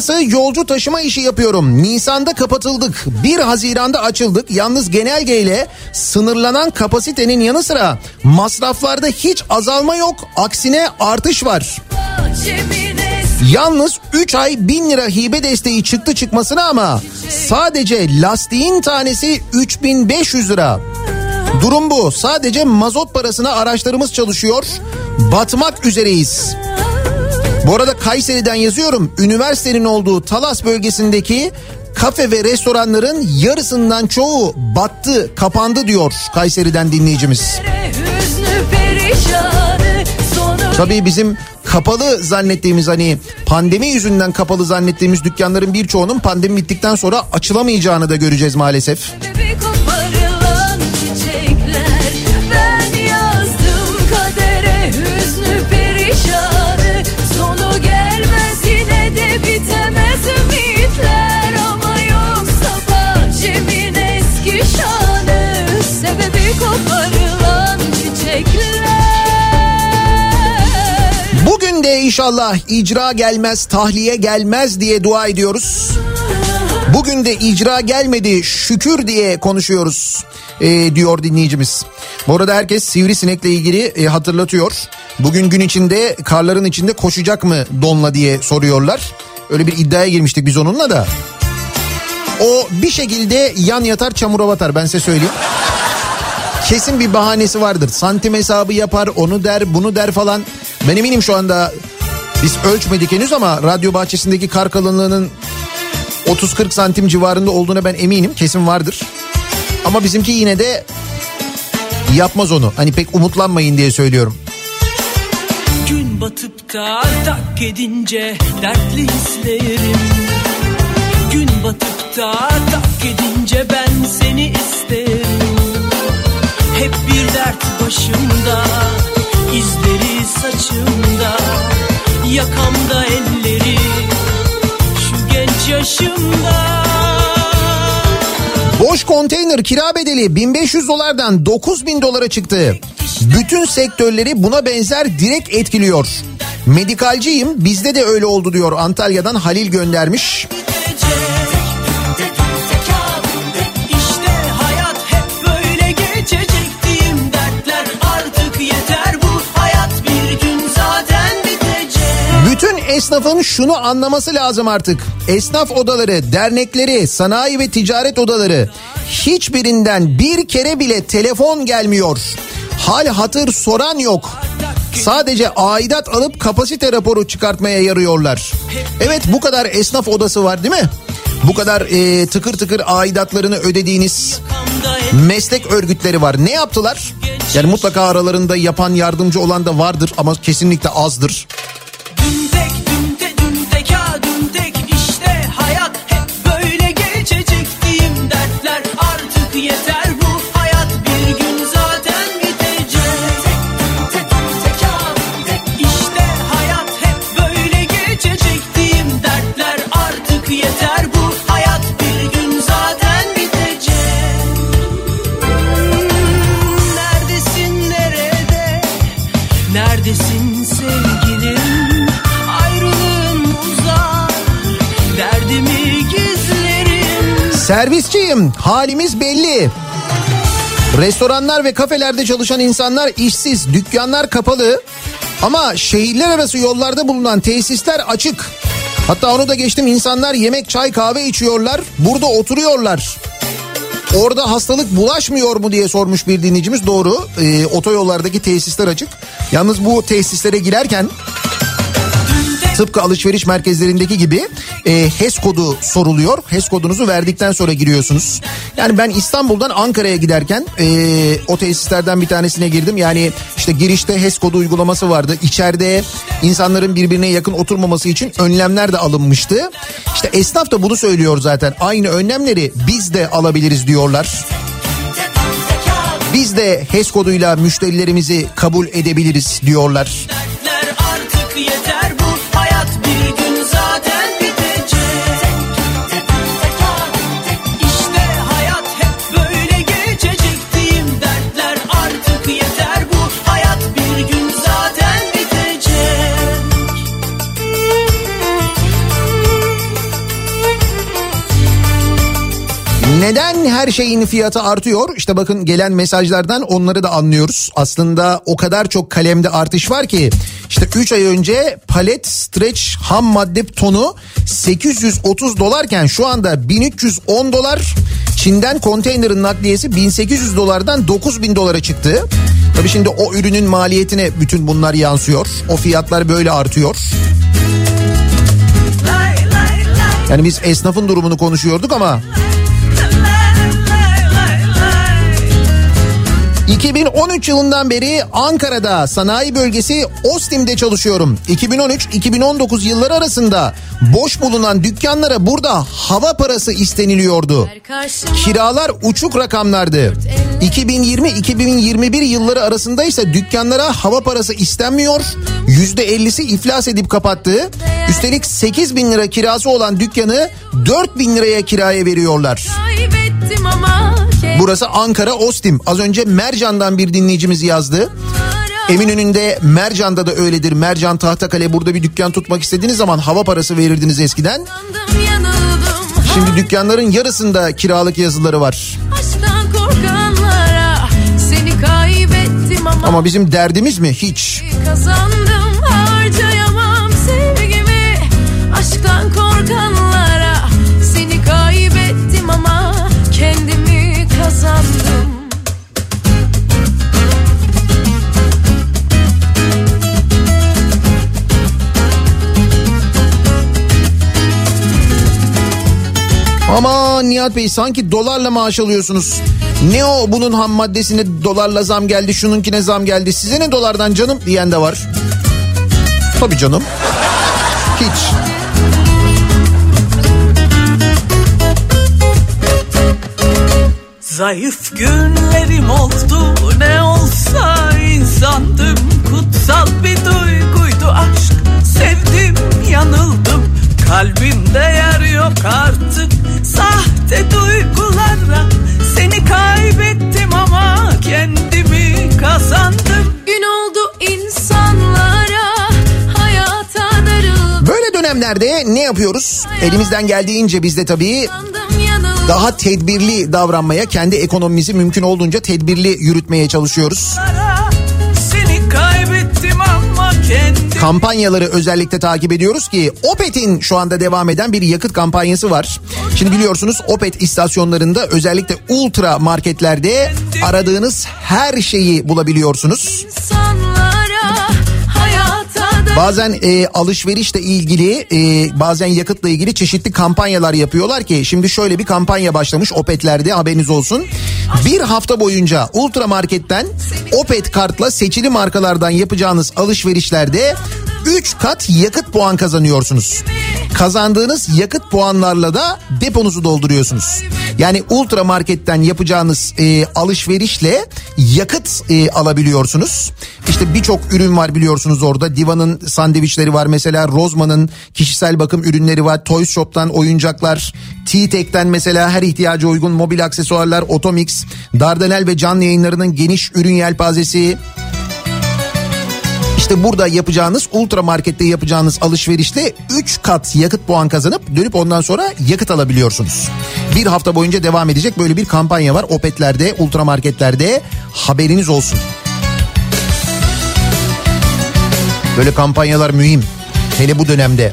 Şehirler arası yolcu taşıma işi yapıyorum. Nisan'da kapatıldık. 1 Haziran'da açıldık. Yalnız genelgeyle sınırlanan kapasitenin yanı sıra masraflarda hiç azalma yok. Aksine artış var. Yalnız 3 ay 1000 lira hibe desteği çıktı çıkmasına ama sadece lastiğin tanesi 3500 lira. Durum bu. Sadece mazot parasına araçlarımız çalışıyor. Batmak üzereyiz. Bu arada Kayseri'den yazıyorum. Üniversitenin olduğu Talas bölgesindeki kafe ve restoranların yarısından çoğu battı, kapandı diyor Kayseri'den dinleyicimiz. Tabii bizim kapalı zannettiğimiz hani pandemi yüzünden kapalı zannettiğimiz dükkanların birçoğunun pandemi bittikten sonra açılamayacağını da göreceğiz maalesef. Ben yazdım kadere hüznü perişanı bitemez Bugün de inşallah icra gelmez, tahliye gelmez diye dua ediyoruz. Bugün de icra gelmedi şükür diye konuşuyoruz e, diyor dinleyicimiz. Bu arada herkes sivrisinekle ilgili e, hatırlatıyor. Bugün gün içinde karların içinde koşacak mı donla diye soruyorlar. Öyle bir iddiaya girmiştik biz onunla da. O bir şekilde yan yatar çamura batar ben size söyleyeyim. Kesin bir bahanesi vardır. Santim hesabı yapar onu der bunu der falan. Ben eminim şu anda biz ölçmedik henüz ama radyo bahçesindeki kar kalınlığının 30-40 santim civarında olduğuna ben eminim. Kesin vardır. Ama bizimki yine de yapmaz onu. Hani pek umutlanmayın diye söylüyorum. Gün batıp da tak edince dertli hislerim Gün batıp da tak edince ben seni isterim Hep bir dert başımda konteyner kira bedeli 1500 dolardan 9000 dolara çıktı. Bütün sektörleri buna benzer direkt etkiliyor. Medikalciyim bizde de öyle oldu diyor Antalya'dan Halil göndermiş. Bütün esnafın şunu anlaması lazım artık. Esnaf odaları, dernekleri, sanayi ve ticaret odaları hiçbirinden bir kere bile telefon gelmiyor. Hal hatır soran yok. Sadece aidat alıp kapasite raporu çıkartmaya yarıyorlar. Evet bu kadar esnaf odası var değil mi? Bu kadar e, tıkır tıkır aidatlarını ödediğiniz meslek örgütleri var. Ne yaptılar? Yani mutlaka aralarında yapan yardımcı olan da vardır ama kesinlikle azdır. Servisçiyim halimiz belli. Restoranlar ve kafelerde çalışan insanlar işsiz, dükkanlar kapalı. Ama şehirler arası yollarda bulunan tesisler açık. Hatta onu da geçtim insanlar yemek, çay, kahve içiyorlar. Burada oturuyorlar. Orada hastalık bulaşmıyor mu diye sormuş bir dinleyicimiz. Doğru. Ee, otoyollardaki tesisler açık. Yalnız bu tesislere girerken tıpkı alışveriş merkezlerindeki gibi e, HES kodu soruluyor. HES kodunuzu verdikten sonra giriyorsunuz. Yani ben İstanbul'dan Ankara'ya giderken e, o tesislerden bir tanesine girdim. Yani işte girişte HES kodu uygulaması vardı. İçeride insanların birbirine yakın oturmaması için önlemler de alınmıştı. İşte esnaf da bunu söylüyor zaten. Aynı önlemleri biz de alabiliriz diyorlar. Biz de HES koduyla müşterilerimizi kabul edebiliriz diyorlar. Neden her şeyin fiyatı artıyor? İşte bakın gelen mesajlardan onları da anlıyoruz. Aslında o kadar çok kalemde artış var ki işte 3 ay önce palet stretch ham madde tonu 830 dolarken şu anda 1310 dolar. Çin'den konteynerin nakliyesi 1800 dolardan 9000 dolara çıktı. Tabii şimdi o ürünün maliyetine bütün bunlar yansıyor. O fiyatlar böyle artıyor. Yani biz esnafın durumunu konuşuyorduk ama 2013 yılından beri Ankara'da sanayi bölgesi Ostim'de çalışıyorum. 2013-2019 yılları arasında boş bulunan dükkanlara burada hava parası isteniliyordu. Kiralar uçuk rakamlardı. 2020-2021 yılları arasında ise dükkanlara hava parası istenmiyor. %50'si iflas edip kapattı. Üstelik 8 bin lira kirası olan dükkanı 4 bin liraya kiraya veriyorlar. Ama Burası Ankara Ostim. Az önce Mercan'dan bir dinleyicimiz yazdı. Eminönü'nde Mercan'da da öyledir. Mercan Tahtakale burada bir dükkan tutmak istediğiniz zaman hava parası verirdiniz eskiden. Şimdi dükkanların yarısında kiralık yazıları var. Ama bizim derdimiz mi? Hiç. Kazandım Ama Nihat Bey sanki dolarla maaş alıyorsunuz. Ne o bunun ham maddesine dolarla zam geldi, şununkine zam geldi. Size ne dolardan canım diyen de var. Tabii canım. Hiç. Zayıf günlerim oldu ne olsa insandım Kutsal bir duyguydu aşk sevdim yanıldım Kalbimde yer yok artık sahte duygulara Seni kaybettim ama kendimi kazandım Gün oldu insanlara Hayata darıldım Böyle dönemlerde ne yapıyoruz? Elimizden geldiğince biz de tabii daha tedbirli davranmaya, kendi ekonomimizi mümkün olduğunca tedbirli yürütmeye çalışıyoruz. Seni kampanyaları özellikle takip ediyoruz ki Opet'in şu anda devam eden bir yakıt kampanyası var. Şimdi biliyorsunuz Opet istasyonlarında özellikle ultra marketlerde aradığınız her şeyi bulabiliyorsunuz. darıldım Bazen e, alışverişle ilgili e, bazen yakıtla ilgili çeşitli kampanyalar yapıyorlar ki şimdi şöyle bir kampanya başlamış Opet'lerde haberiniz olsun. Bir hafta boyunca ultra marketten Opet kartla seçili markalardan yapacağınız alışverişlerde 3 kat yakıt puan kazanıyorsunuz. Kazandığınız yakıt puanlarla da deponuzu dolduruyorsunuz. Yani ultra marketten yapacağınız e, alışverişle yakıt e, alabiliyorsunuz. İşte birçok ürün var biliyorsunuz orada. Diva'nın sandviçleri var mesela. Rozman'ın kişisel bakım ürünleri var. Toys Shop'tan oyuncaklar. T-Tek'ten mesela her ihtiyaca uygun mobil aksesuarlar. Otomix. Dardanel ve canlı yayınlarının geniş ürün yelpazesi. İşte burada yapacağınız ultra markette yapacağınız alışverişte 3 kat yakıt puan kazanıp dönüp ondan sonra yakıt alabiliyorsunuz. Bir hafta boyunca devam edecek böyle bir kampanya var Opet'lerde, ultra marketlerde haberiniz olsun. Böyle kampanyalar mühim. Hele bu dönemde.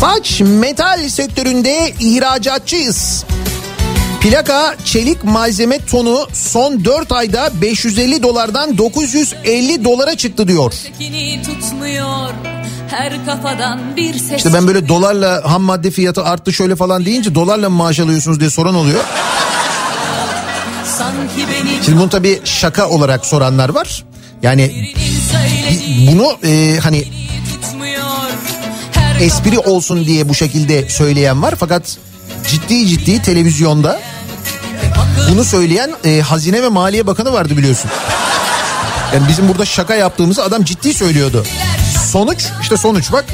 Saç metal sektöründe ihracatçıyız. Plaka çelik malzeme tonu son 4 ayda 550 dolardan 950 dolara çıktı diyor. Tutmuyor her kafadan bir ses İşte ben böyle dolarla ham madde fiyatı arttı şöyle falan deyince dolarla mı maaş alıyorsunuz diye soran oluyor. Şimdi bunu tabii şaka olarak soranlar var. Yani bunu e, hani espri olsun diye bu şekilde söyleyen var. Fakat ciddi ciddi televizyonda bunu söyleyen e, Hazine ve Maliye Bakanı vardı biliyorsun. Yani bizim burada şaka yaptığımızı adam ciddi söylüyordu. Sonuç işte sonuç bak.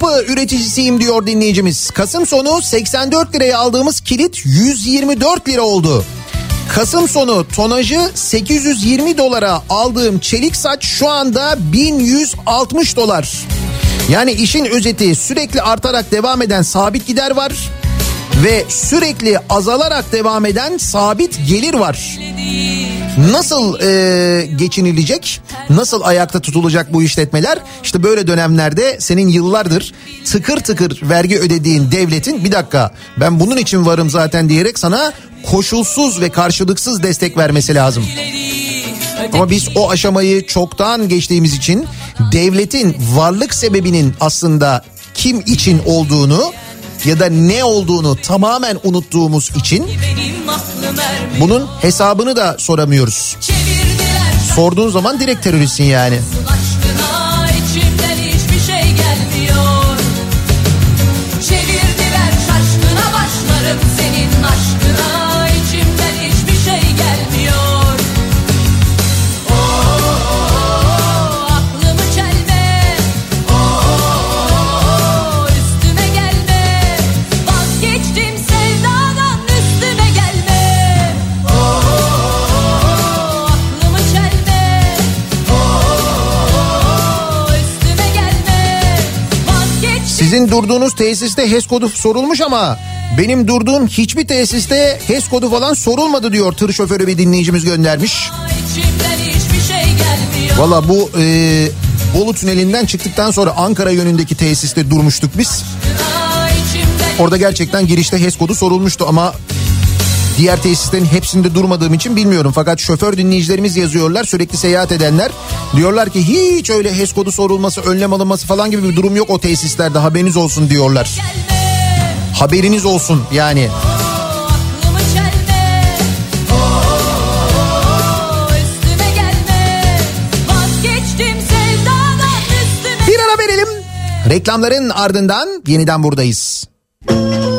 Kapı üreticisiyim diyor dinleyicimiz. Kasım sonu 84 liraya aldığımız kilit 124 lira oldu. Kasım sonu tonajı 820 dolara aldığım çelik saç şu anda 1160 dolar. Yani işin özeti sürekli artarak devam eden sabit gider var ve sürekli azalarak devam eden sabit gelir var. Nasıl e, geçinilecek? Nasıl ayakta tutulacak bu işletmeler? İşte böyle dönemlerde senin yıllardır tıkır tıkır vergi ödediğin devletin bir dakika ben bunun için varım zaten diyerek sana koşulsuz ve karşılıksız destek vermesi lazım. Ama biz o aşamayı çoktan geçtiğimiz için devletin varlık sebebinin aslında kim için olduğunu ya da ne olduğunu tamamen unuttuğumuz için bunun hesabını da soramıyoruz. Sorduğun zaman direkt teröristsin yani. Sizin durduğunuz tesiste HES kodu sorulmuş ama benim durduğum hiçbir tesiste HES kodu falan sorulmadı diyor tır şoförü bir dinleyicimiz göndermiş. şey Valla bu e, Bolu tünelinden çıktıktan sonra Ankara yönündeki tesiste durmuştuk biz. Orada gerçekten girişte HES kodu sorulmuştu ama diğer tesislerin hepsinde durmadığım için bilmiyorum. Fakat şoför dinleyicilerimiz yazıyorlar sürekli seyahat edenler. Diyorlar ki hiç öyle HES kodu sorulması, önlem alınması falan gibi bir durum yok o tesislerde haberiniz olsun diyorlar. Haberiniz olsun yani. gelme üstüme Bir ara verelim. Reklamların ardından yeniden buradayız. Her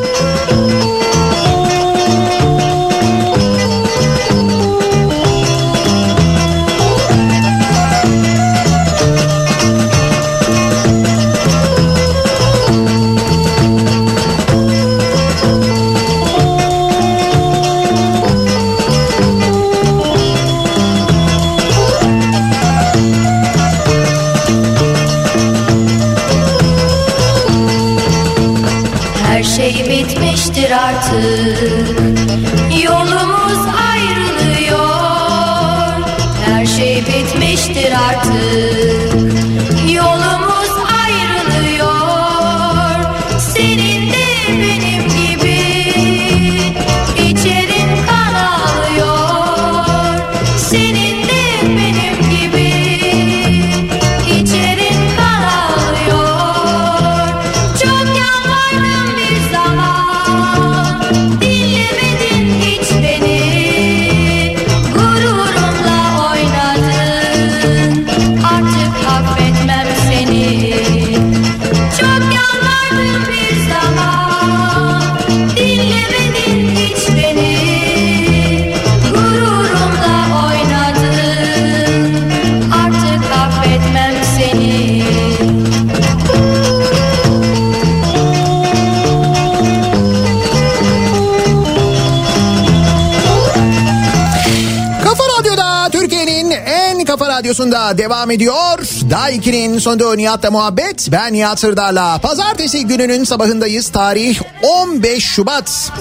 ediyor. Daha 2'nin sonunda Nihat'la muhabbet. Ben Nihat Sırdar'la. Pazartesi gününün sabahındayız. Tarih 15 Şubat.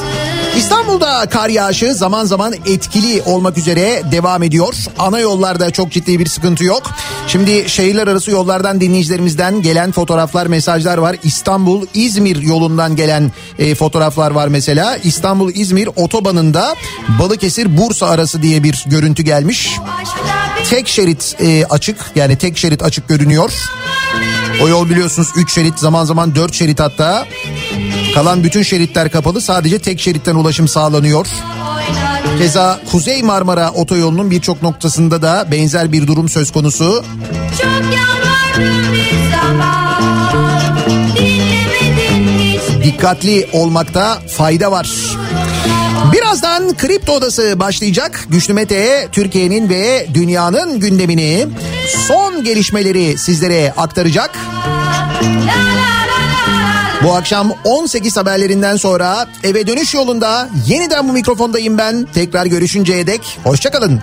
İstanbul'da kar yağışı zaman zaman etkili olmak üzere devam ediyor. Ana yollarda çok ciddi bir sıkıntı yok. Şimdi şehirler arası yollardan dinleyicilerimizden gelen fotoğraflar, mesajlar var. İstanbul-İzmir yolundan gelen e, fotoğraflar var mesela. İstanbul-İzmir otobanında Balıkesir-Bursa arası diye bir görüntü gelmiş. Tek şerit e, açık yani tek şerit açık görünüyor. O yol biliyorsunuz 3 şerit zaman zaman 4 şerit hatta. Kalan bütün şeritler kapalı sadece tek şeritten ulaşım sağlanıyor. Keza Kuzey Marmara otoyolunun birçok noktasında da benzer bir durum söz konusu. Zaman Dikkatli olmakta fayda var. Birazdan Kripto Odası başlayacak. Güçlü Mete Türkiye'nin ve dünyanın gündemini son gelişmeleri sizlere aktaracak. Bu akşam 18 haberlerinden sonra eve dönüş yolunda yeniden bu mikrofondayım ben. Tekrar görüşünceye dek hoşçakalın.